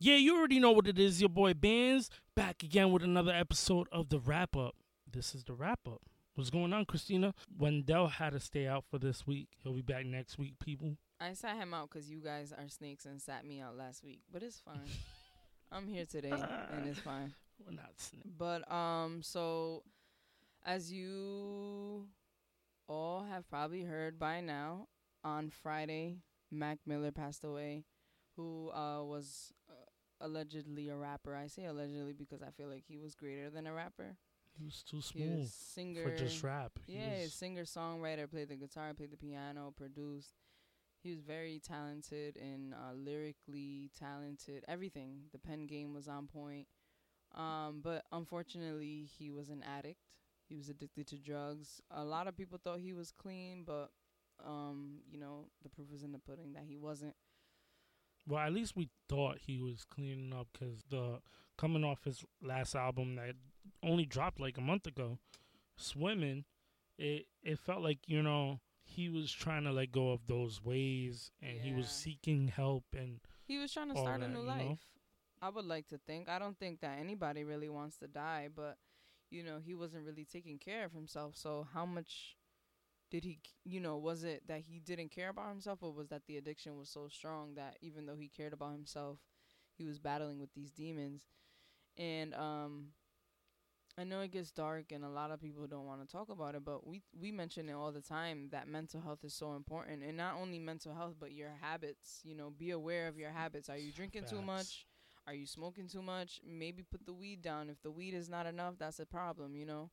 Yeah, you already know what it is. Your boy Bands back again with another episode of the Rap Up. This is the Rap Up. What's going on, Cristina? Wendell had to stay out for this week. He'll be back next week, people. I sat him out because you guys are snakes and sat me out last week, but it's fine. I'm here today and it's fine. We're not snakes. But um, so as you all have probably heard by now, on Friday, Mac Miller passed away, who uh was uh, allegedly a rapper. I say allegedly because I feel like he was greater than a rapper. He was too He smooth was singer for just rap. He Yeah, singer songwriter, played the guitar, played the piano, produced. He was very talented and uh, lyrically talented. Everything. The pen game was on point. Um, but unfortunately, he was an addict. He was addicted to drugs. A lot of people thought he was clean, but um, you know, the proof is in the pudding that he wasn't. Well, at least we thought he was cleaning up because the coming off his last album that only dropped like a month ago, "Swimming," it it felt like you know he was trying to let go of those ways and he was seeking help and He was trying to start a new you know? life. I would like to think. I don't think that anybody really wants to die, but you know, he wasn't really taking care of himself. So how much did he, you know, was it that he didn't care about himself or was that the addiction was so strong that even though he cared about himself, he was battling with these demons. And um I know it gets dark and a lot of people don't want to talk about it, but we we mention it all the time that mental health is so important and not only mental health but your habits, you know, be aware of your habits. Are you drinking too much? Are you smoking too much? Maybe put the weed down. If the weed is not enough, that's a problem, you know.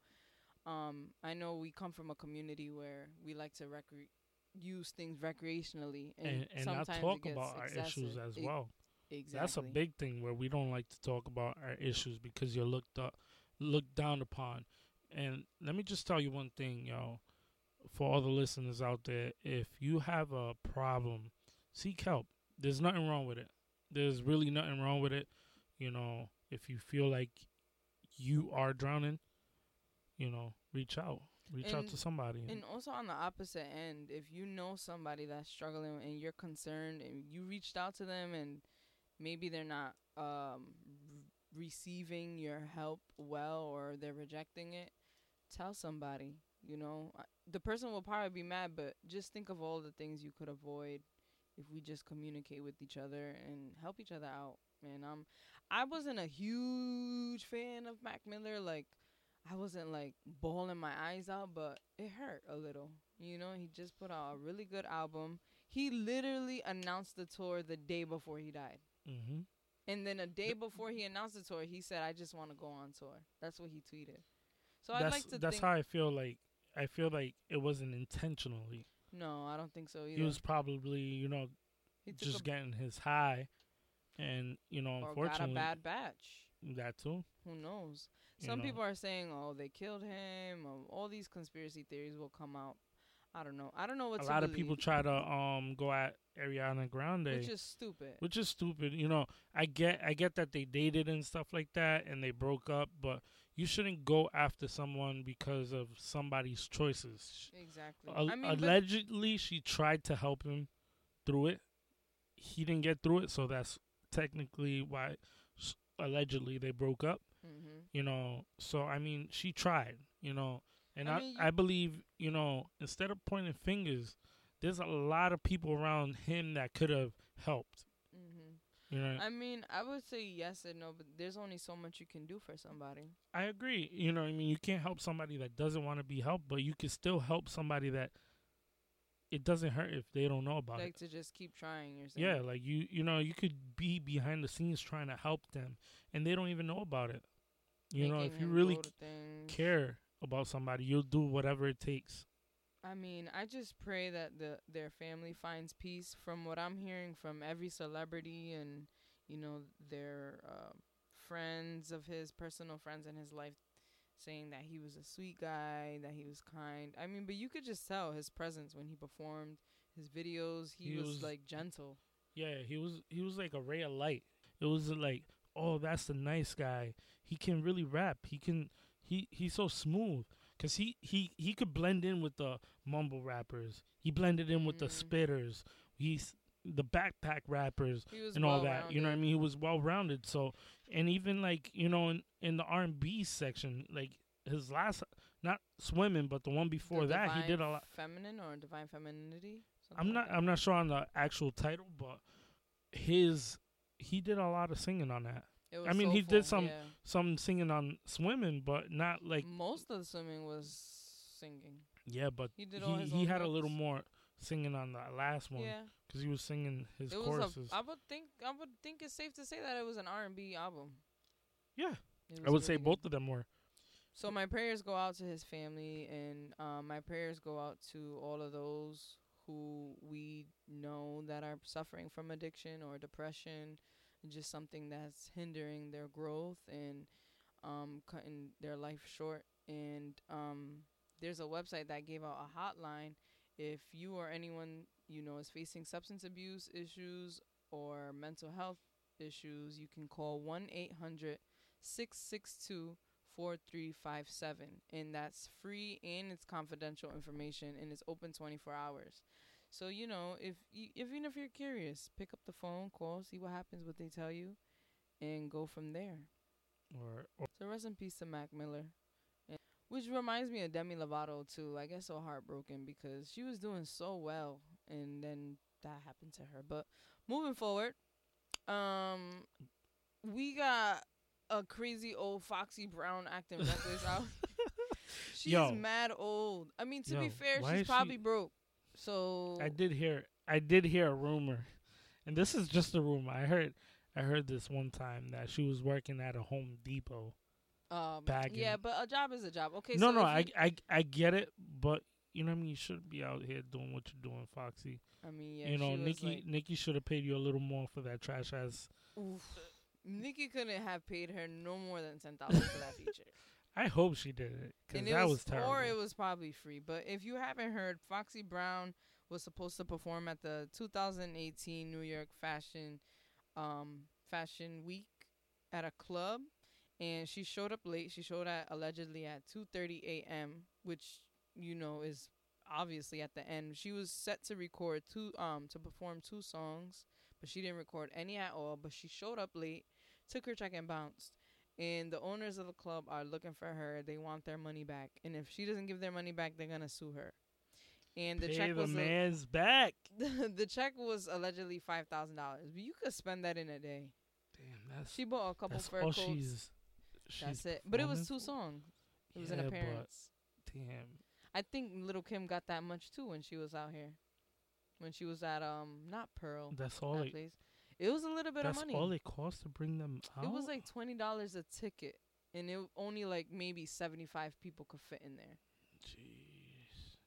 Um I know we come from a community where we like to recre- use things recreationally and, and, and sometimes it talk about our issues excessive. as E- well. Exactly. That's a big thing where we don't like to talk about our issues because you're looked up, looked down upon. And let me just tell you one thing, yo, for all the listeners out there, if you have a problem, seek help. There's nothing wrong with it. There's really nothing wrong with it. You know, if you feel like you are drowning, you know, reach out. Reach out to somebody. And also on the opposite end, if you know somebody that's struggling and you're concerned and you reached out to them and maybe they're not um receiving your help well or they're rejecting it, tell somebody, you know. The person will probably be mad, but just think of all the things you could avoid if we just communicate with each other and help each other out. Man, um I wasn't a huge fan of Mac Miller like I wasn't like bawling my eyes out, but it hurt a little. You know, he just put out a really good album. He literally announced the tour the day before he died. mm-hmm. And then a day before he announced the tour, he said, I just want to go on tour. That's what he tweeted. So I'd that's like to that's how I feel like. I feel like it wasn't intentionally. no, I don't think so either. He was probably, you know, just getting his high, and you know, or got a unfortunately, bad batch. that too. Who knows? Some know. people are saying, oh, they killed him. Or all these conspiracy theories will come out. I don't know. I don't know what a lot of people try to um go at Ariana Grande, Which is stupid. which is stupid. You know, I get I get that they dated and stuff like that, and they broke up, but you shouldn't go after someone because of somebody's choices. Exactly. Al- I mean, allegedly, she tried to help him through it. He didn't get through it, so that's technically why allegedly they broke up. Mhm. you know so i mean she tried you know and I i mean, I, believe you know instead of pointing fingers there's a lot of people around him that could have helped Mhm. you know I mean, I would say yes and no, but there's only so much you can do for somebody. I agree you know i mean you can't help somebody that doesn't want to be helped but you can still help somebody that it doesn't hurt if they don't know about like it Like to just keep trying. You're saying. yeah like you you know you could be behind the scenes trying to help them and they don't even know about it you know if you really go to things. care about somebody you'll do whatever it takes I mean, I just pray that the their family finds peace. From what I'm hearing from every celebrity and you know their uh, friends of his, personal friends in his life, saying that he was a sweet guy, that he was kind. I mean, but you could just tell his presence when he performed his videos. He, He was, was- like gentle. Yeah, he was he was like a ray of light. It was like, oh, that's the nice guy. He can really rap. He can he he's so smooth cuz he he he could blend in with the mumble rappers. He blended in with the Mm. spitters. He's the backpack rappers and all that. You know what I mean? He was well rounded. So, and even like you know, in in the R and B section, like his last, not swimming, but the one before The that, he did a lot. Feminine or divine femininity. I'm not like. I'm not sure on the actual title, but his he did a lot of singing on that. It was I mean, he did some- yeah. Some singing on swimming, but not like Most of the swimming was singing. yeah, but He he did he own had a little more singing on the last one Yeah, because he was singing his it was. choruses. A, I would think. I would think it's safe to say that it was an R and B album. yeah, I would say good. both of them were. So my prayers go out to his family, and um, my prayers go out to all of those who we know that are suffering from addiction or depression, just something that's hindering their growth and um, cutting their life short. And um, there's a website that gave out a hotline. If you or anyone you know is facing substance abuse issues or mental health issues, you can call 1 800 662 4357 and that's free and it's confidential information and it's open 24 hours so you know if you, even if you're curious pick up the phone call see what happens what they tell you and go from there Or, or so rest in peace to mac miller And- which reminds me of demi lovato too i get so heartbroken because she was doing so well and then that happened to her but moving forward um we got a crazy old Foxy Brown acting reckless out. She's Yo. mad old. I mean, to Yo, be fair, she's probably she- broke. So I did hear I did hear a rumor, and this is just a rumor. I heard I heard this one time that she was working at a Home Depot. um, bagging. yeah, but a job is a job. Okay, no, so no, I, I I get it, but you know what I mean. You shouldn't be out here doing what you're doing, Foxy. I mean, yeah, you know, Nicki like, Nicki should have paid you a little more for that trash ass. oof. Nicki couldn't have paid her no more than ten thousand for that feature. I hope she did it because that was, was, terrible. or it was probably free. But if you haven't heard, Foxy Brown was supposed to perform at the 2018 New York Fashion um, Fashion Week at a club, and she showed up late. She showed up allegedly at 2:30 a.m., which you know is obviously at the end. She was set to record two um to perform two songs, but she didn't record any at all. But she showed up late, took her check and bounced. And the owners of the club are looking for her. They want their money back, and if she doesn't give their money back, they're gonna sue her. And the Pay check the was man's back. the check was allegedly five thousand dollars, but you could spend that in a day. Damn, that's She bought a couple that's fur coats. she's. she's That's it. But it was two songs. It was Yeah, an but appearance. Damn. I think Little Kim got that much too when she was out here. When she was at um not Pearl That's all that it. place. It was a little bit That's of money. all it cost to bring them out. it was like twenty dollars a ticket, and it only like maybe seventy five people could fit in there. Jeez.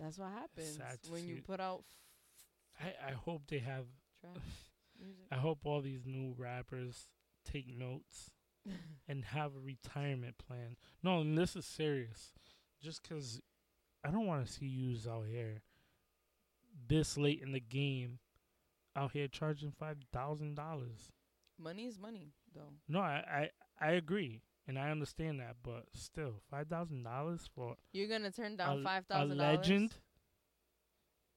That's what happens sad to when see you it. put out I I hope they have. trash music. I hope all these new rappers take notes and have a retirement plan. No, and this is serious. Just because I don't want to see yous out here this late in the game, out here charging five thousand dollars. money is money, though. No, I, I I agree and I understand that, but still, five thousand dollars for You're gonna turn down a, five thousand dollars. legend.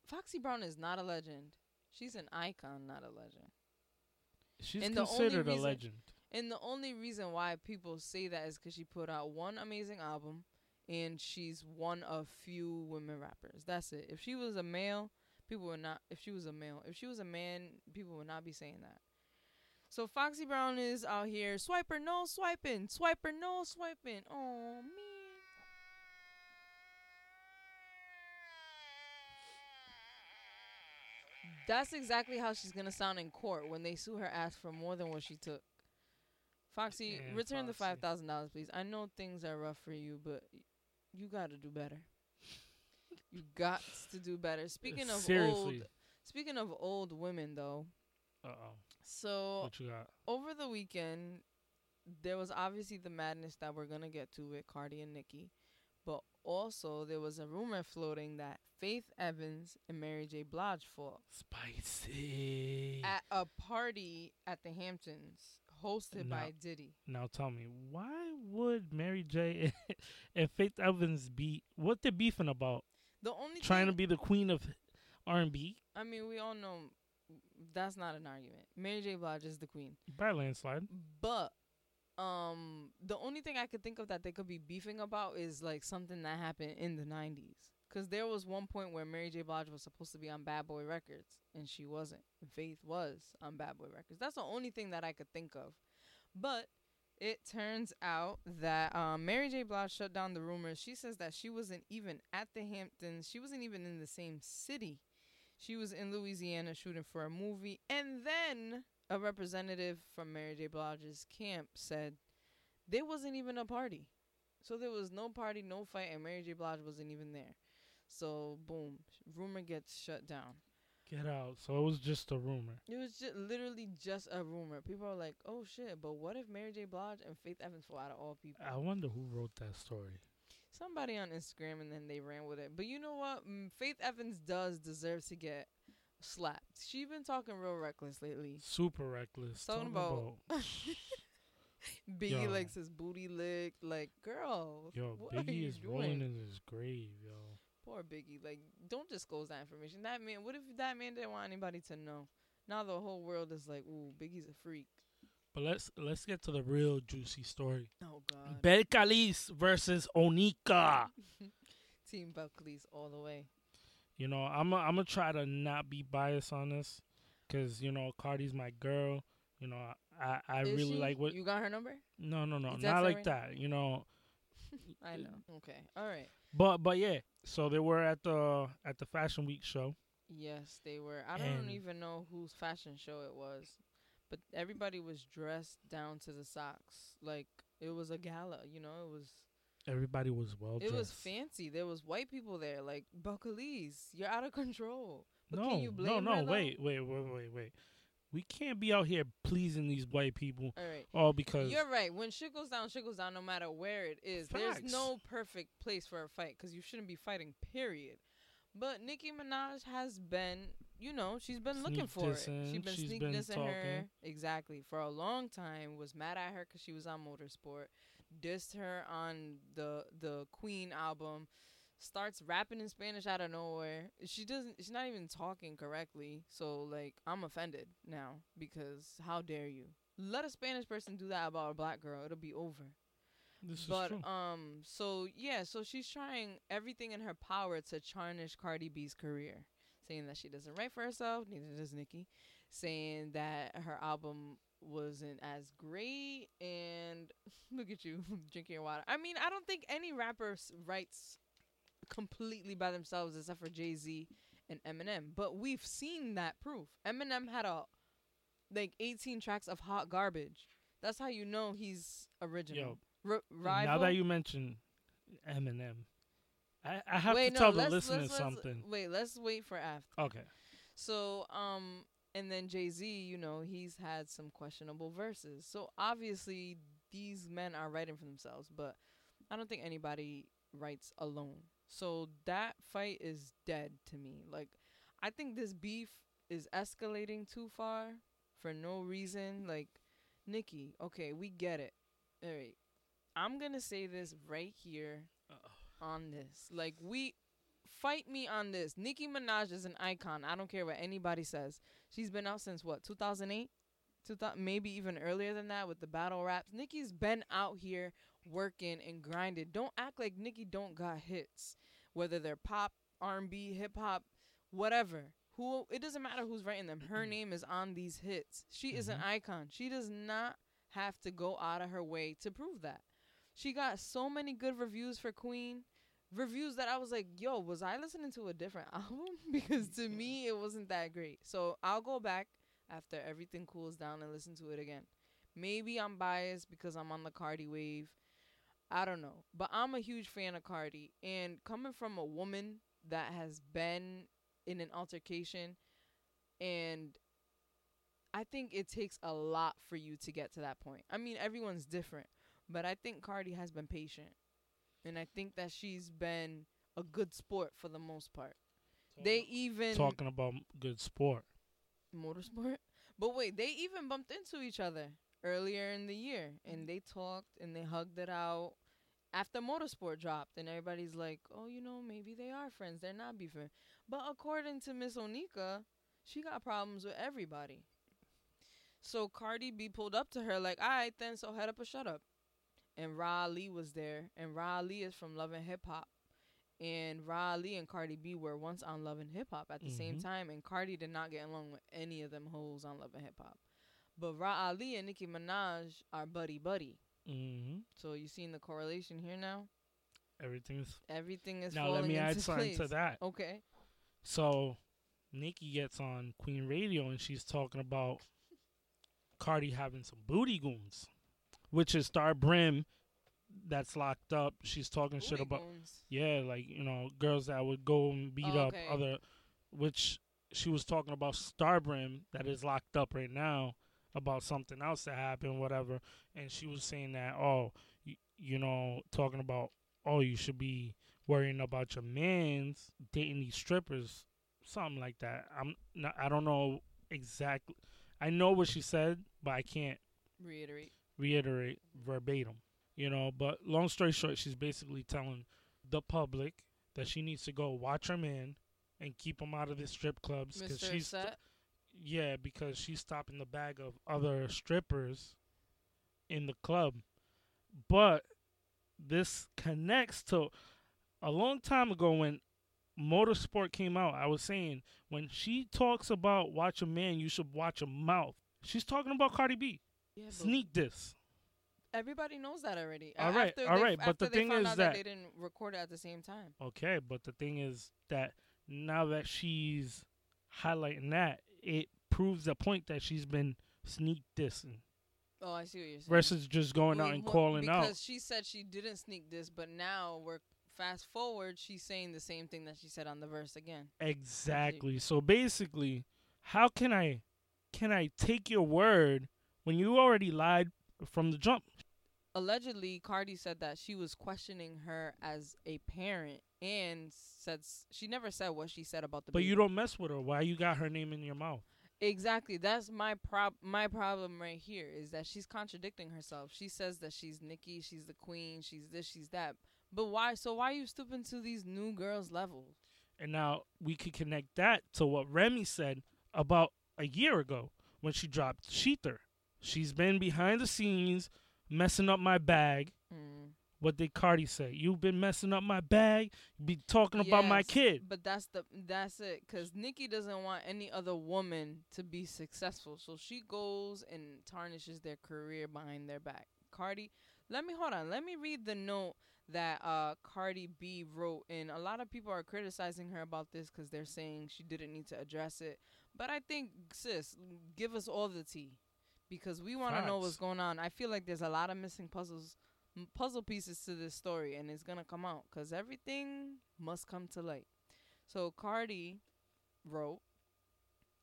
Foxy Brown is not a legend. She's an icon, not a legend. She's And considered a reason- legend. And the only reason why people say that is because she put out one amazing album, and she's one of few women rappers. That's it. If she was a male, people would not. If she was a male, if she was a man, people would not be saying that. So Foxy Brown is out here swiper no swiping, swiper no swiping. Oh man. That's exactly how she's gonna sound in court when they sue her ass for more than what she took. Foxy, Damn, return the five thousand dollars, please. I know things are rough for you, but you got to do better. You got to do better. Speaking of Seriously. old, speaking of old women, though. Uh oh. So What you got? over the weekend, there was obviously the madness that we're gonna get to with Cardi and Nicki, but also there was a rumor floating that Faith Evans and Mary J. Blige fought Spicy. at a party at the Hamptons hosted by Diddy. Now tell me, why would Mary J. and Faith Evans be what they're beefing about? The only Trying to be the queen of R and B? I mean, we all know that's not an argument. Mary J. Blige is the queen. By landslide. But um the only thing I could think of that they could be beefing about is like something that happened in the 90s. Cuz there was one point where Mary J. Blige was supposed to be on Bad Boy Records and she wasn't. Faith was on Bad Boy Records. That's the only thing that I could think of. But it turns out that um, Mary J. Blige shut down the rumors. She says that she wasn't even at the Hamptons. She wasn't even in the same city. She was in Louisiana shooting for a movie. And then a representative from Mary J. Blige's camp said there wasn't even a party. So there was no party, no fight, and Mary J. Blige wasn't even there. So boom, rumor gets shut down. Get out. So it was just a rumor. It was just literally just a rumor. People are like, "Oh shit!" But what if Mary J. Blige and Faith Evans fall out of all people? I wonder who wrote that story. Somebody on Instagram, and then they ran with it. But you know what? Mm, Faith Evans does deserve to get slapped. She been talking real reckless lately. Super reckless. Talking about, Biggie Yo. likes his booty licked. Like, girl, Yo, what are you Biggie is rolling in his grave, yo. Poor Biggie. Like, don't disclose that information. That man. What if that man didn't want anybody to know? Now the whole world is like, ooh, Biggie's a freak. But let's let's get to the real juicy story. Oh God. Belcalis versus Onika. Team Buckley's all the way. You know, I'm i I'm gonna try to not be biased on this, cause you know Cardi's my girl. You know, I I Is really she? like what. you got her number. No, no, no, not like right that. You know, I know. Okay. All right. But but yeah. So they were at the at the Fashion Week show. Yes, they were. I don't even know whose fashion show it was, but everybody was dressed down to the socks. Like it was a gala. You know, it was Everybody was well it dressed. was fancy. There was white people there. Like Buckley's, you're out of control. But no, can you no, blame no. wait, wait, wait, wait, wait. We can't be out here pleasing these white people All right. all because You're right. When shit goes down, shit goes down no matter where it is. Facts. There's no perfect place for a fight because you shouldn't be fighting, period. But Nicki Minaj has been, you know, she's been looking Sneak for it. She's been she's sneak been dissing her. Exactly. For a long time, was mad at her because she was on Motorsport. Dissed her on the the Queen album. Starts rapping in Spanish out of nowhere. She doesn't. She's not even talking correctly. So like, I'm offended now because how dare you? Let a Spanish person do that about a black girl. It'll be over. this is But um, so yeah, so she's trying everything in her power to tarnish Cardi B's career, saying that she doesn't write for herself, neither does Nicki, saying that her album wasn't as great, and look at you drinking your water. I mean, I don't think any rapper writes completely by themselves except for Jay Z and Eminem, but we've seen that proof. Eminem had a like 18 tracks of hot garbage. That's how you know he's original. Yo, R- rival. now that you mention Eminem, I, I have wait, to no, tell the listeners something. Wait, let's wait for after. Okay. So, um, and then Jay Z, you know, he's had some questionable verses. So obviously, these men are writing for themselves, but I don't think anybody writes alone. So that fight is dead to me. Like, I think this beef is escalating too far for no reason. Like, Nicki, okay, we get it. All right. I'm going to say this right here on this. Like, we fight me on this. Nicki Minaj is an icon. I don't care what anybody says. She's been out since what, 2008? 2000, maybe even earlier than that with the battle raps. Nicki's been out here working and grinding. Don't act like Nicki don't got hits, whether they're pop, R&B, hip hop, whatever. Who it doesn't matter who's writing them. Her name is on these hits. She is an Mhm. icon. She does not have to go out of her way to prove that. She got so many good reviews for Queen reviews that I was like, yo, was I listening to a different album? because to me, it wasn't that great. So I'll go back after everything cools down and listen to it again. Maybe I'm biased because I'm on the Cardi wave. I don't know. But I'm a huge fan of Cardi. And coming from a woman that has been in an altercation, and I think it takes a lot for you to get to that point. I mean, everyone's different. But I think Cardi has been patient and I think that she's been a good sport for the most part. They even talking about good sport. motorsport, but wait, they even bumped into each other earlier in the year, and they talked and they hugged it out after motorsport dropped, and everybody's like, "Oh, you know, maybe they are friends. They're not beefing." But according to Miss Onika, She got problems with everybody. So Cardi B pulled up to her like, all right then, so head up or shut up. And Rah was there, and Rah is from Love and Hip Hop. And Rah and Cardi B were once on Love and Hip Hop at the same Mhm. time, and Cardi did not get along with any of them hoes on Love and Hip Hop. But Rah Ali and Nicki Minaj are buddy buddy. hmm So you seeing the correlation here now? Everything's Everything is now. Let me add something to that. Okay. So, Nicki gets on Queen Radio and she's talking about Cardi having some booty goons, which is Star Brim that's locked up. She's talking shit about goons. yeah, like you know, girls that would go and beat Oh, up okay. other, which she was talking about Star Brim that is locked up right now about something else that happened, whatever. And she was saying that oh, you, you know, talking about oh, you should be worrying about your man's dating these strippers, something like that. I'm not, I don't know exactly. I know what she said, but I can't Reiterate. reiterate verbatim, you know. But long story short, she's basically telling the public that she needs to go watch her man and keep him out of the strip clubs because she's. Yeah because she's stopping the bag of other strippers in the club. But this connects to a long time ago when motorsport came out. I was saying when she talks about watch a man, you should watch a mouth. She's talking about Cardi B. Yeah, Sneak this. Everybody knows that already. All right, after all they- but the thing is out that- they didn't record it at the same time. Okay, but the thing is that now that she's highlighting that, it proves the point that she's been sneak dissing Oh, I see what you're saying. versus just going out and well, calling because out. she said she didn't sneak this, but now we're fast forward. She's saying the same thing that she said on the verse again. Exactly. So basically, how can I can I take your word when you already lied from the jump? Allegedly, Cardi said that she was questioning her as a parent, and said she never said what she said about the. But baby. you don't mess with her. Why you got her name in your mouth? Exactly. That's my prob my problem right here is that she's contradicting herself. She says that she's Nicki, she's the queen, she's this, she's that. But why so why are you stooping to these new girls level? And now we could connect that to what Remy said about a year ago when she dropped ShETHER. She's been behind the scenes messing up my bag. Mm. What did Cardi say? You've been messing up my bag. You be talking about my kid. But that's the that's it cuz Nicki doesn't want any other woman to be successful. So she goes and tarnishes their career behind their back. Cardi, let me hold on. Let me read the note that uh Cardi B wrote and a lot of people are criticizing her about this cuz they're saying she didn't need to address it. But I think sis, give us all the tea because we want to know what's going on. I feel like there's a lot of missing puzzles m- puzzle pieces to this story and it's gonna come out because everything must come to light. So cardi wrote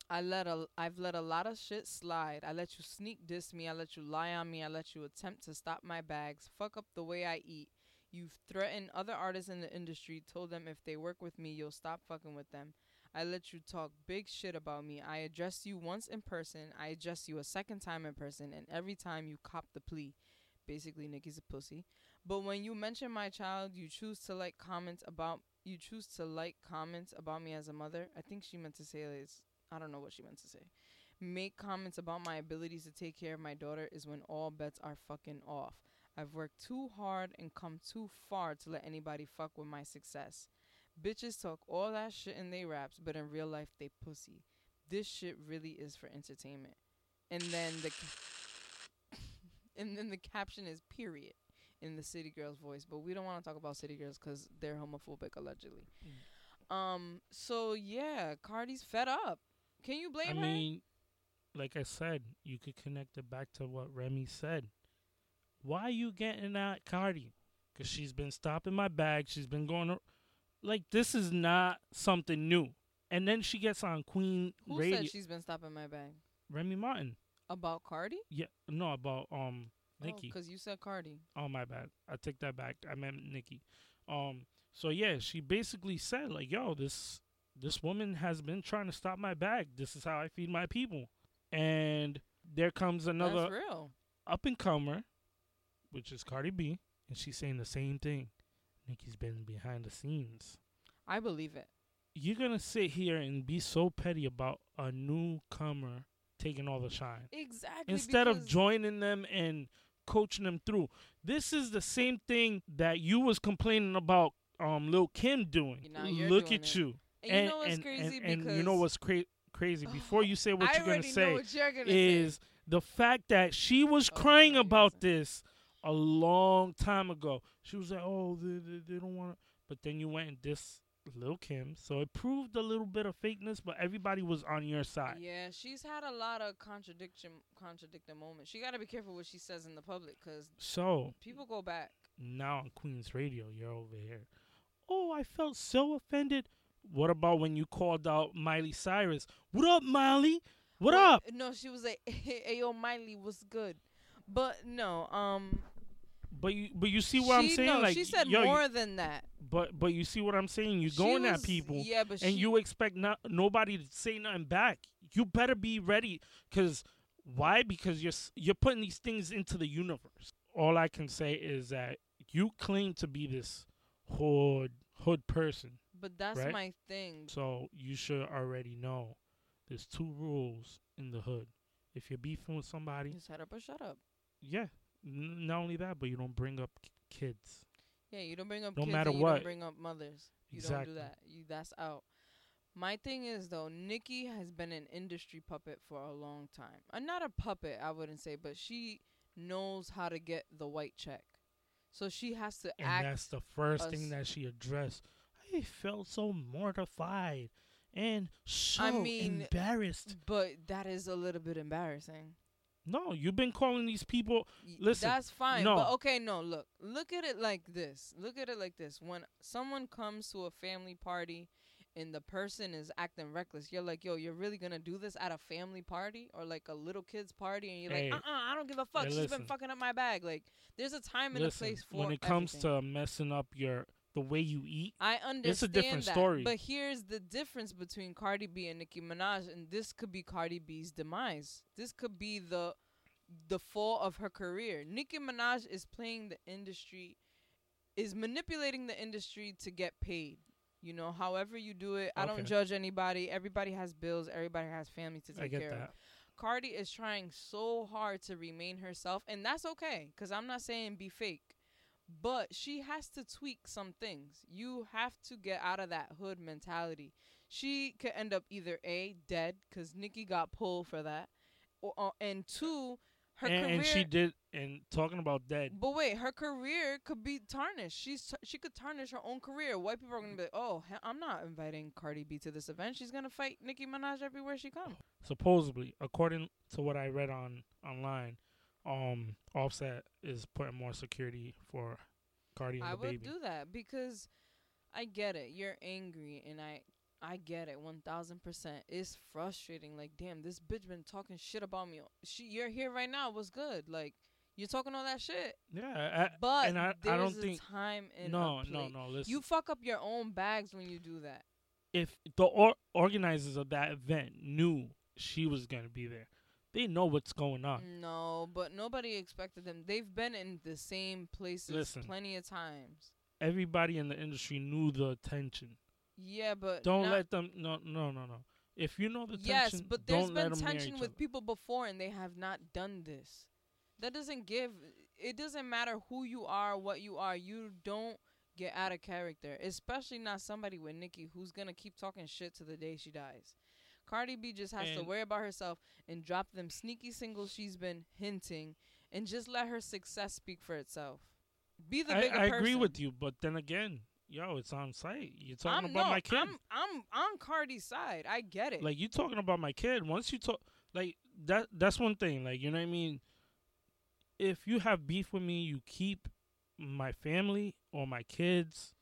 i let a i've let a lot of shit slide. I let you sneak diss me. I let you lie on me. I let you attempt to stop my bags. Fuck up the way i eat. You've threatened other artists in the industry. Told them if they work with me you'll stop fucking with them I let you talk big shit about me. I addressed you once in person. I addressed you a second time in person, and every time you cop the plea. Basically, Nicki's a pussy. But when you mention my child, you choose to like comments about you choose to like comments about me as a mother. I think she meant to say is I don't know what she meant to say. Make comments about my abilities to take care of my daughter is when all bets are fucking off. I've worked too hard and come too far to let anybody fuck with my success. Bitches talk all that shit in they raps, but in real life they pussy. This shit really is for entertainment. And then the ca- and then the caption is period in the city girls voice, but we don't want to talk about city girls cuz they're homophobic allegedly. Um so yeah, Cardi's fed up. Can you blame her? I her? mean, like I said, you could connect it back to what Remy said. Why are you getting at Cardi? Because she's been stopping my bag. She's been going. Like this is not something new. And then she gets on Queen Who Radio. said she's been stopping my bag? Remy Martin. About Cardi? Yeah, no, about um Nicki. Because you said Cardi. Oh my bad. I take that back. I meant Nicki. Um so yeah, she basically said like, "Yo, this this woman has been trying to stop my bag. This is how I feed my people." And there comes another real. up and comer, which is Cardi B, and she's saying the same thing. Nikki's been behind the scenes. I believe it. You're gonna sit here and be so petty about a newcomer taking all the shine Exactly. instead of joining them and coaching them through. This is the same thing that you was complaining about um Lil Kim doing. Look doing at it. you. And, you know what's and, crazy? and, and because you know what's cra- crazy before you say what I you're gonna say what you're gonna is say. the fact that she was Oh, crying about this a long time ago. She was like, "Oh, they, they, they don't want to," but then you went and diss Lil Kim, so it proved a little bit of fakeness. But everybody was on your side. Yeah, she's had a lot of contradiction, contradicting moments. She got to be careful what she says in the public because So people go back. now on Queens Radio, you're over here. Oh, I felt so offended. What about when you called out Miley Cyrus? What up, Miley? What up? No, she was like, "Hey, yo, Miley was good," but no, um, But you, but you see what I'm saying? No, like, she said yo, you- more than that. but but you see what I'm saying? You She going at people, yeah, but and she, you expect not nobody to say nothing back. You better be ready, cause why? Because you're you're putting these things into the universe. All I can say is that you claim to be this hood hood person, But that's right? my thing. so you should already know. There's two rules in the hood. If you're beefing with somebody, You shut up or shut up. yeah. N- not only that, but you don't bring up k- kids. Yeah, you don't bring up No kids matter and you what. don't bring up mothers. You Exactly. don't do that. You that's out. My thing is though, Nikki has been an industry puppet for a long time. Uh, not a puppet, I wouldn't say, but she knows how to get the white check. So she has to And act that's the first thing that she addressed. I felt so mortified and so I mean, embarrassed. but that is a little bit embarrassing. No, you've been calling these people. Listen, that's fine. no. But okay, no, look. Look at it like this. Look at it like this. When someone comes to a family party and the person is acting reckless, you're like, yo, you're really gonna do this at a family party or like a little kid's party and you're Hey. like, uh uh I don't give a fuck. Hey, She's listen. for fucking up my bag. Like there's a time and Listen, a place for it. when it comes everything. to messing up your the way you eat, I understand it's a different that, story. But here's the difference between Cardi B and Nicki Minaj, and this could be Cardi B's demise. This could be the the fall of her career. Nicki Minaj is playing the industry, is manipulating the industry to get paid. You know, however you do it. I Okay. don't judge anybody. Everybody has bills. Everybody has family to take I care of. Cardi is trying so hard to remain herself, and that's okay. Cause I'm not saying be fake, but she has to tweak some things. You have to get out of that hood mentality. She could end up either a dead, cause Nicki got pulled for that, or uh, and two, her and, career. and she did. And talking about dead, but wait, her career could be tarnished. She's t- she could tarnish her own career. White people are gonna be like, "Oh, I'm not inviting Cardi B to this event. She's gonna fight Nicki Minaj everywhere she comes." supposedly, according to what I read on online, um, Offset is putting more security for Cardi and I the would baby. do that because I get it. You're angry, and I I get it one thousand percent. It's frustrating. Like, damn, this bitch been talking shit about me. She, you're here right now. What's good? Like, you're talking all that shit. yeah, I, But and I, there's I don't a think time and no, no, no. Listen, You fuck up your own bags when you do that. if the or- organizers of that event knew she was gonna be there, they know what's going on. No, but nobody expected them. They've been in the same places Listen. plenty of times. Everybody in the industry knew the attention. Yeah, but Don't let them. No, no, no, no. If you know the Yes, tension, but there's been tension with other. people before and they have not done this. That doesn't give it doesn't matter who you are, what you are, you don't get out of character. Especially not somebody with Nicki who's gonna keep talking shit to the day she dies. Cardi B just has to worry about herself and drop them sneaky singles she's been hinting and just let her success speak for itself. Be the I, bigger I person. agree with you, but then again, yo, it's on site. You're talking I'm, about no, my kid. I'm I'm on Cardi's side. I get it. like you talking about my kid. Once you talk, like that. That's one thing. Like you know what I mean. If you have beef with me, you keep my family or my kids.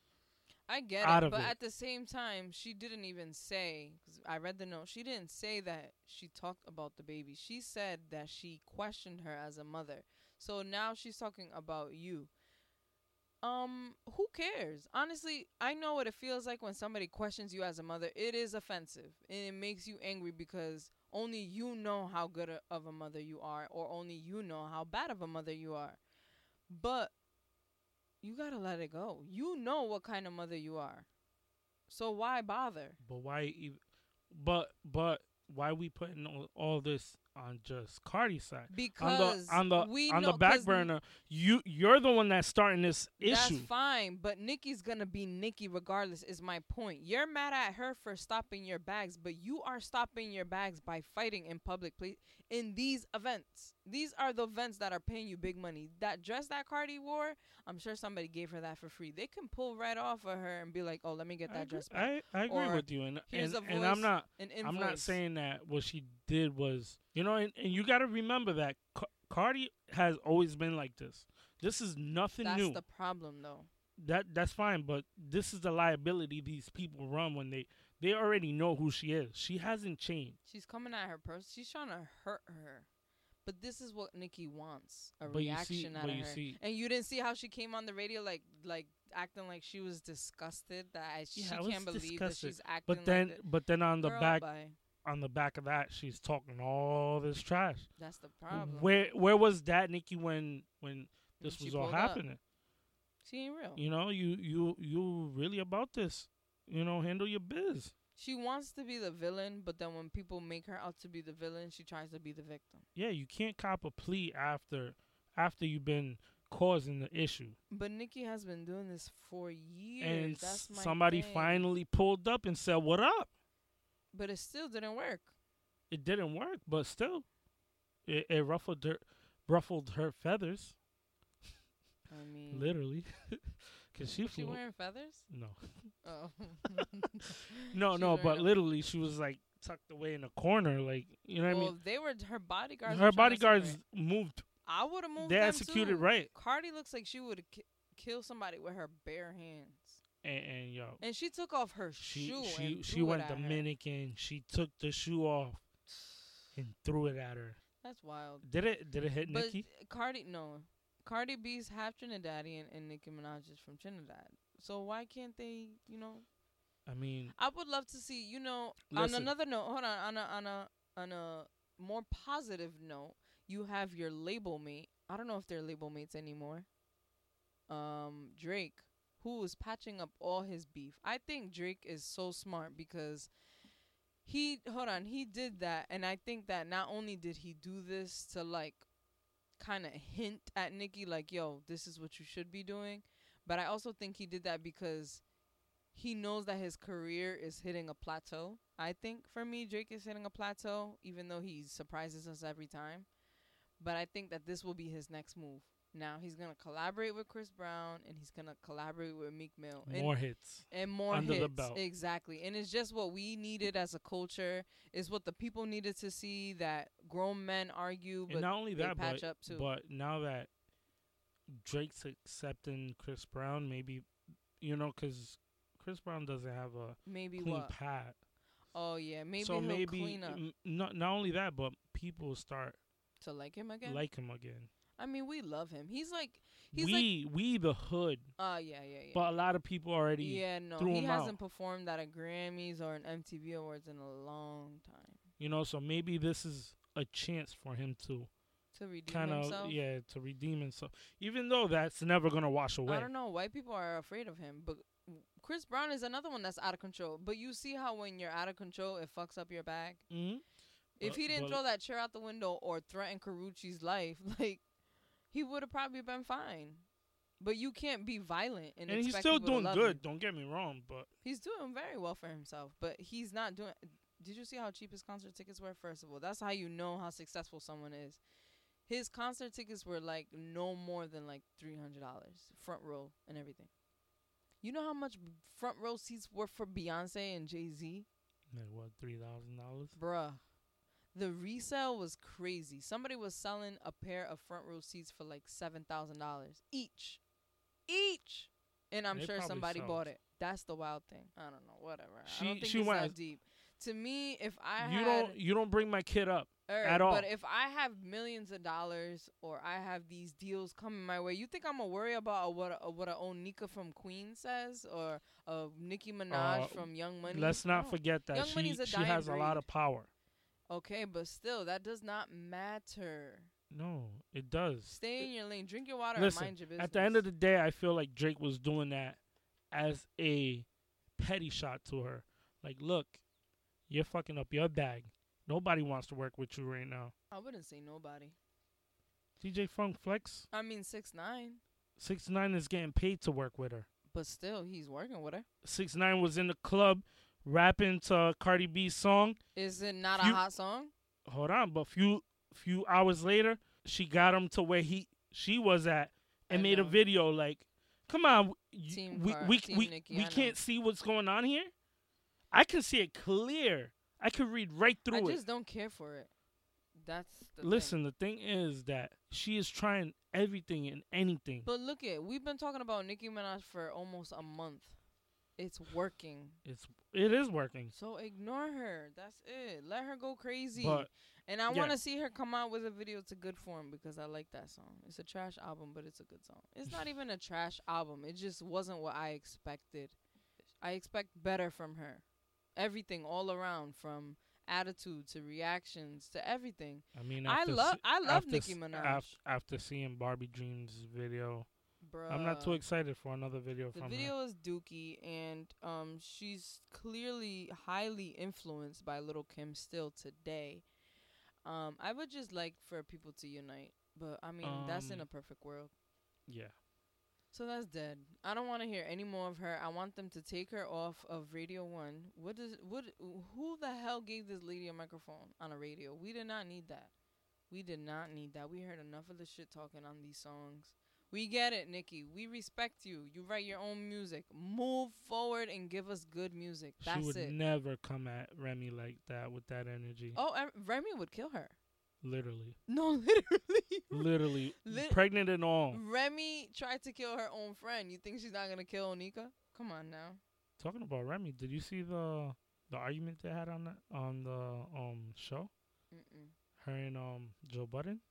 I get out it, of but it. at the same time, she didn't even say. Cause I read the note. She didn't say that she talked about the baby. She said that she questioned her as a mother. So now she's talking about you. Um, who cares? Honestly, I know what it feels like when somebody questions you as a mother. It is offensive and it makes you angry because only you know how good a- of a mother you are, or only you know how bad of a mother you are. But you gotta let it go. You know what kind of mother you are. So why bother? But why? Even, but but why we putting all, all this on just Cardi's side? Because on the on the we on know, the back burner, you you're the one that's starting this issue. That's fine, but Nicki's gonna be Nicki regardless. Is my point. You're mad at her for stopping your bags, but you are stopping your bags by fighting in public place in these events. These are the events that are paying you big money. That dress that Cardi wore, I'm sure somebody gave her that for free. They can pull right off of her and be like, "Oh, let me get I that agree, dress back." I, I agree Or with you, and and, a and I'm not I'm not saying that what she did was, you know, and, and you got to remember that Ca- Cardi has always been like this. This is nothing that's new. the problem, though. that that's fine, but this is the liability these people run when they they already know who she is. She hasn't changed. She's coming at her person. She's trying to hurt her. But this is what Nicki wants: a But reaction see, out of her. see, And you didn't see how she came on the radio, like like acting like she was disgusted that I- she Yeah, can't believe disgusted. that she's acting. but then like but then on the Girl, back bye. on the back of that, she's talking all this trash. that's the problem. Where where was that Nicki when when When this she was all pulled up. happening? She ain't real. You know, you you you really about this. You know, handle your biz. She wants to be the villain, but then when people make her out to be the villain, she tries to be the victim. Yeah, you can't cop a plea after after you've been causing the issue. But Nicki has been doing this for years. and that's my somebody thing. finally pulled up and said, "What up?" But it still didn't work. It didn't work, but still, it, it ruffled her ruffled her feathers, I mean, literally, because she was she wearing feathers? no, Oh. no, She no, but literally, she was like tucked away in a corner, like you know what I mean. they were her bodyguards. Her were trying to bodyguards moved. I would have moved. They executed too. right, Cardi looks like she would ki- kill somebody with her bare hands. and, and yo, And she took off her she shoe. she she went at her. Dominican. She took the shoe off and threw it at her. That's wild. Did it? Did it hit But Nikki? Cardi, no, Cardi B's half Trinidadian, and Nicki Minaj is from Trinidad. So why can't they? You know, I mean, I would love to see. You know, Listen. on another note, hold on, on a on a on a more positive note, you have your label mate. I don't know if they're label mates anymore. Um, Drake, who is patching up all his beef. I think Drake is so smart because he hold on, he did that, and I think that not only did he do this to like kind of hint at Nicki, like, yo, this is what you should be doing, but I also think he did that because he knows that his career is hitting a plateau. I think for me, Drake is hitting a plateau, even though he surprises us every time. But I think that this will be his next move. Now he's gonna collaborate with Chris Brown and he's gonna collaborate with Meek Mill and, more hits. and more under the hits. belt. Exactly, and it's just what we needed as a culture. It's what the people needed to see that grown men argue, but And not only that, patch but up too. but now that Drake's accepting Chris Brown, maybe you know, because Chris Brown doesn't have a maybe clean what? path. Oh yeah, maybe so he'll maybe clean up m- not not only that, but people start to like him again. like him again. I mean, we love him. He's like, he's like, we we the hood, uh, yeah, yeah, yeah. but a lot of people already. yeah, no, he hasn't out. performed at a Grammys or an MTV Awards in a long time You know, so maybe this is a chance for him to to redeem kind of himself. yeah to redeem himself. Even though that's never gonna wash away. I don't know. White people are afraid of him, but Chris Brown is another one that's out of control. But you see how when you're out of control, it fucks up your bag. hmm If But- he didn't throw that chair out the window or threaten Karrueche's life, like he would have probably been fine. But you can't be violent and, and he's still doing good. you. Don't get me wrong, but He's doing very well for himself, but he's not doing. Did you see how cheap his concert tickets were? First of all, that's how you know how successful someone is. His concert tickets were like no more than like three hundred dollars, front row and everything. You know how much front row seats were for Beyonce and Jay Z, like what three thousand dollars? bruh. The resale was crazy. Somebody was selling a pair of front row seats for like seven thousand dollars each, each. And I'm They sure somebody sold. bought it. That's the wild thing. I don't know. Whatever. I She- don't think she it's went that deep. To me, if I You had, don't you don't bring my kid up. Alright, at all. But if I have millions of dollars or I have these deals coming my way, you think I'm gonna worry about what a, what a Onika from Queen says or a Nicki Minaj Uh, from Young Money? Let's not No. forget that Young she a she has a lot of power. Okay, but still, that does not matter. No, it does. Stay in your lane, drink your water, Listen, and mind your business. At the end of the day, I feel like Drake was doing that as a petty shot to her. Like, look, you're fucking up your bag. Nobody wants to work with you right now. I wouldn't say nobody. DJ Funk Flex I mean six nine, six nine is getting paid to work with her. but still he's working with her. Six nine was in the club rapping to Cardi B's song. Is it not You- a hot song? Hold on, but few few hours later, she got him to where he she was at and I made a video like, "Come on, you- we Car- we we, Nicki, we can't see what's going on here. I can see it clear. I can read right I through it. I just don't care for it. That's the thing. Listen, the thing is that she is trying everything and anything. But look at we've been talking about Nicki Minaj for almost a month. It's working. It's it is working. So ignore her. That's it. Let her go crazy. But and I yeah. want to see her come out with a video to good form because I like that song. It's a trash album, but it's a good song. It's not even a trash album. It just wasn't what I expected. I expect better from her. Everything all around from attitude to reactions to everything. I mean, I love I love after Nicki Minaj. af- after seeing Barbie Dreams video, Bruh. I'm not too excited for another video from The from video is Dookie, and um, she's clearly highly influenced by Little Kim still today. Um, I would just like for people to unite, but I mean that's in Um, a perfect world. Yeah, So that's dead. I don't want to hear any more of her. I want them to take her off of Radio One. What does what? Who the hell gave this lady a microphone on a radio? We did not need that. We did not need that. We heard enough of the shit talking on these songs. We get it, Nicki. We respect you. You write your own music. Move forward and give us good music. That's she would it. never come at Remy like that with that energy. oh, Em- Remy would kill her. Literally, No, literally. literally, Lit- pregnant and all. Remy tried to kill her own friend. You think she's not gonna kill Onika? Come on now. Talking about Remy, did you see the the argument they had on that on the um show? Mm-mm. Her and um Joe Budden.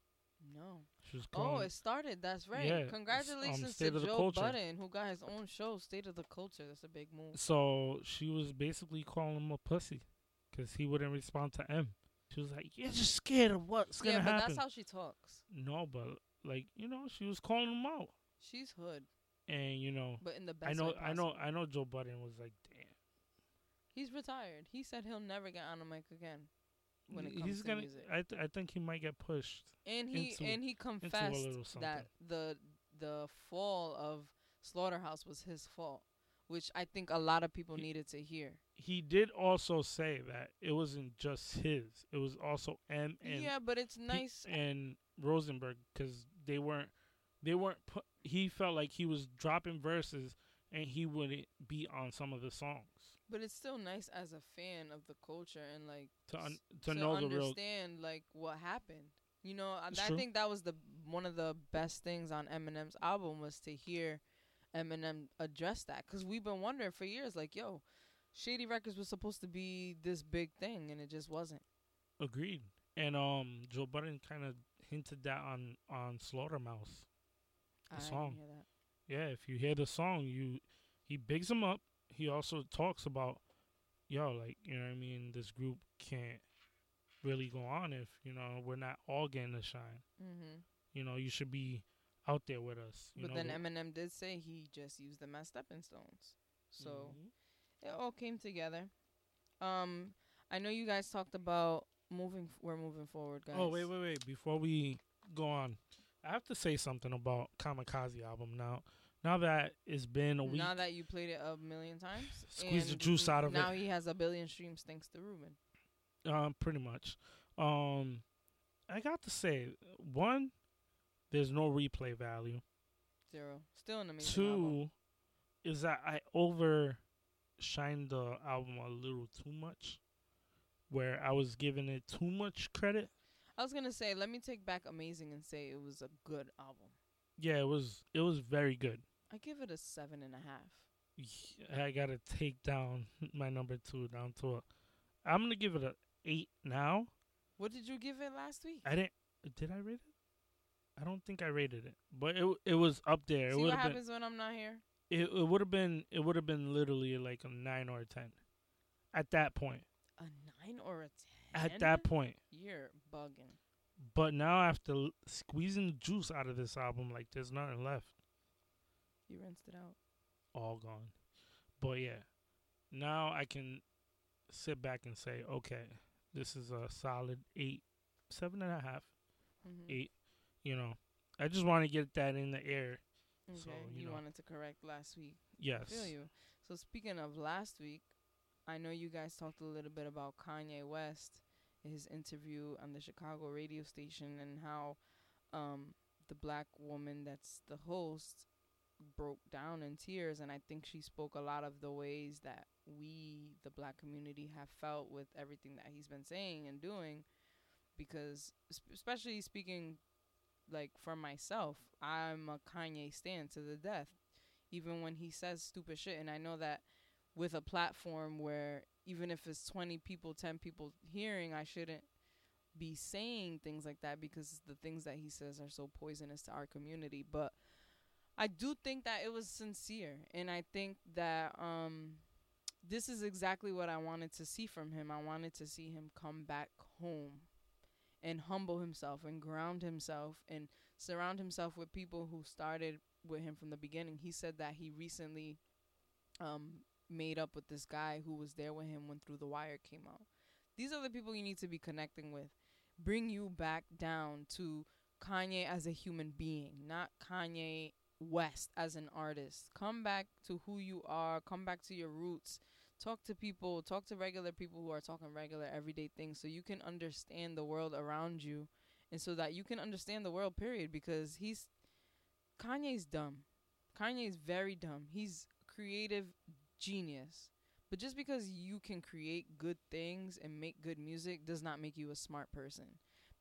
No. She was Oh, it started. That's right. Yeah, it's, um, Congratulations to Joe Culture. Budden, who got his own show, State of the Culture. That's a big move. so she was basically calling him a pussy because he wouldn't respond to Em. She was like, "You're just scared of what's yeah, gonna but happen." that's how she talks. no, but like you know, she was calling him out, She's hood, and you know, but in the best I know, I know. I know. Joe Budden was like, "Damn." He's retired. He said he'll never get on a mic again when it comes he's to gonna. music. I th- I think he might get pushed. and he into- and he confessed that the the fall of Slaughterhouse was his fault, which I think a lot of people He- needed to hear. He did also say that it wasn't just his; it was also Em and yeah, but it's He- nice. and Rosenberg because they weren't they weren't put, he felt like he was dropping verses and he wouldn't be on some of the songs But it's still nice as a fan of the culture and like to un, s- to, know real understand like what happened. You know, I, I think that was the one of the best things on Eminem's album was to hear Eminem address that because we've been wondering for years, like, yo, Shady Records was supposed to be this big thing and it just wasn't. agreed and um Joe Budden kind of hinted that on on Slaughterhouse I The didn't song. hear that. yeah if you hear the song you he bigs him up he also talks about yo like you know what I mean this group can't really go on if you know we're not all getting the shine hmm you know you should be out there with us you But know then Eminem did say he just used them as stepping stones, so Mhm. it all came together. Um, I know you guys talked about moving. F- we're moving forward, guys. Oh wait, wait, wait! Before we go on, I have to say something about Kamikaze album now. Now that it's been a week, Now that you played it a million times, Squeeze the juice out of now it. Now he has a billion streams thanks to Ruben. um, pretty much. Um, I got to say, one, there's no replay value. Zero. Still an amazing Two, album. is that I overshined the album a little too much, where I was giving it too much credit. I was gonna say, let me take back amazing and say it was a good album. Yeah, it was. It was very good. I give it a seven and a half. I gotta take down my number two down to a. I'm gonna give it a eight now. What did you give it last week? I didn't. Did I rate it? I don't think I rated it, but it it was up there. It See would what have been. happens when I'm not here. It it would have been. It would have been literally like a nine or a ten. At that point. A nine or a ten? At that point. you're bugging. But now after squeezing the juice out of this album, like there's nothing left. You rinsed it out. All gone. But yeah, now I can sit back and say, okay, This is a solid eight, seven and a half, Mhm. eight. You know, I just want to get that in the air. Okay, So, you, you know. wanted to correct last week. Yes. Feel you. So speaking of last week, I know you guys talked a little bit about Kanye West, his interview on the Chicago radio station, and how um, the black woman that's the host broke down in tears. And I think she spoke a lot of the ways that we, the black community, have felt with everything that he's been saying and doing. Because, especially speaking like for myself, I'm a Kanye stan to the death even when he says stupid shit. And I know that with a platform where even if it's 20 people, 10 people hearing, I shouldn't be saying things like that because the things that he says are so poisonous to our community. But I do think that it was sincere. And I think that um, this is exactly what I wanted to see from him. I wanted to see him come back home and humble himself and ground himself and surround himself with people who started with him from the beginning. He said that he recently um made up with this guy who was there with him when Through the Wire came out. These are the people you need to be connecting with. Bring you back down to Kanye as a human being, not Kanye West as an artist. Come back to who you are, come back to your roots. Talk to people, talk to regular people who are talking regular everyday things so you can understand the world around you and so that you can understand the world period because he's Kanye's dumb. Kanye's very dumb. He's creative genius. But just because you can create good things and make good music does not make you a smart person.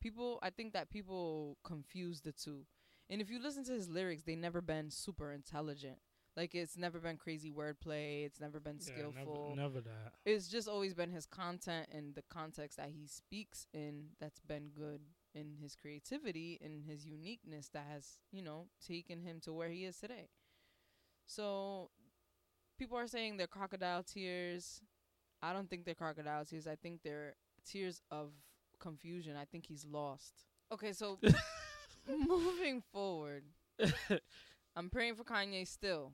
People I think that people confuse the two. And if you listen to his lyrics, they never been super intelligent. Like it's never been crazy wordplay, it's never been Yeah, skillful. never, never that. it's just always been his content and the context that he speaks in that's been good in his creativity and his uniqueness that has you know taken him to where he is today. So people are saying they're crocodile tears. I don't think they're crocodile tears. I think they're tears of confusion. I think he's lost. Okay so moving forward i'm praying for kanye still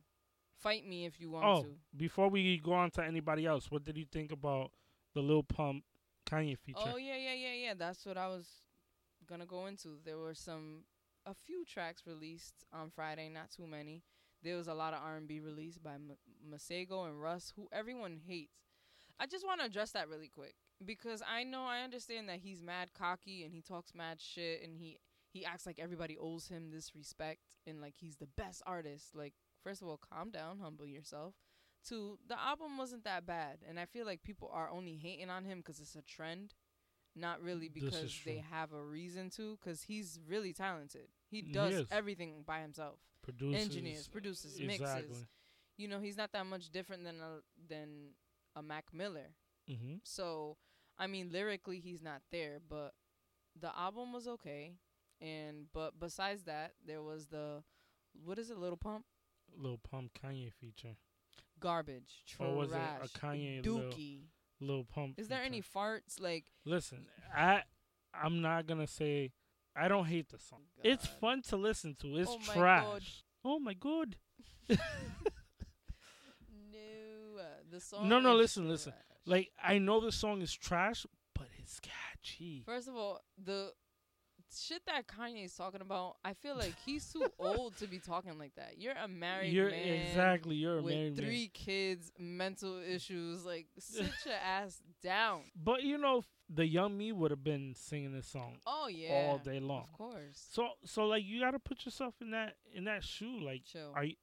fight me if you want Oh, to before we go on to anybody else, what did you think about the Lil Pump Kanye feature? Oh yeah, yeah, yeah, yeah. That's what I was gonna go into. There were some, a few tracks released on Friday, not too many. There was a lot of R and B released by M- Masego and Russ, who everyone hates. I just want to address that really quick because I know I understand that he's mad cocky and he talks mad shit and he he acts like everybody owes him this respect and like he's the best artist. Like first of all, calm down, humble yourself. Two, the album wasn't that bad, and I feel like people are only hating on him because it's a trend, not really because they have a reason to. Because he's really talented. He He does is. everything by himself. Producers, Engineers, produces, mixes. You know, he's not that much different than a than a Mac Miller. hmm So, I mean, lyrically, he's not there, but the album was okay. And but besides that, there was the what is it, Little Pump? Little Pump Kanye feature. Garbage, trash, Or was it a Kanye Dookie. Little, Pump? Is there any farts like? Listen, I I'm not gonna say I don't hate the song. It's fun to listen to. It's Oh my trash. God. Oh my god. No, uh, the song. No, no, is listen, listen. Like I know the song is trash, but it's catchy. First of all, the shit that Kanye is talking about, I feel like he's too old to be talking like that. You're a married You're man. exactly you're a married man. three kids, mental issues. Like, sit your ass down. But you know, the young me would have been singing this song Oh yeah, all day long. Of course. So so like you got to put yourself in that in that shoe. Like Chill. are you,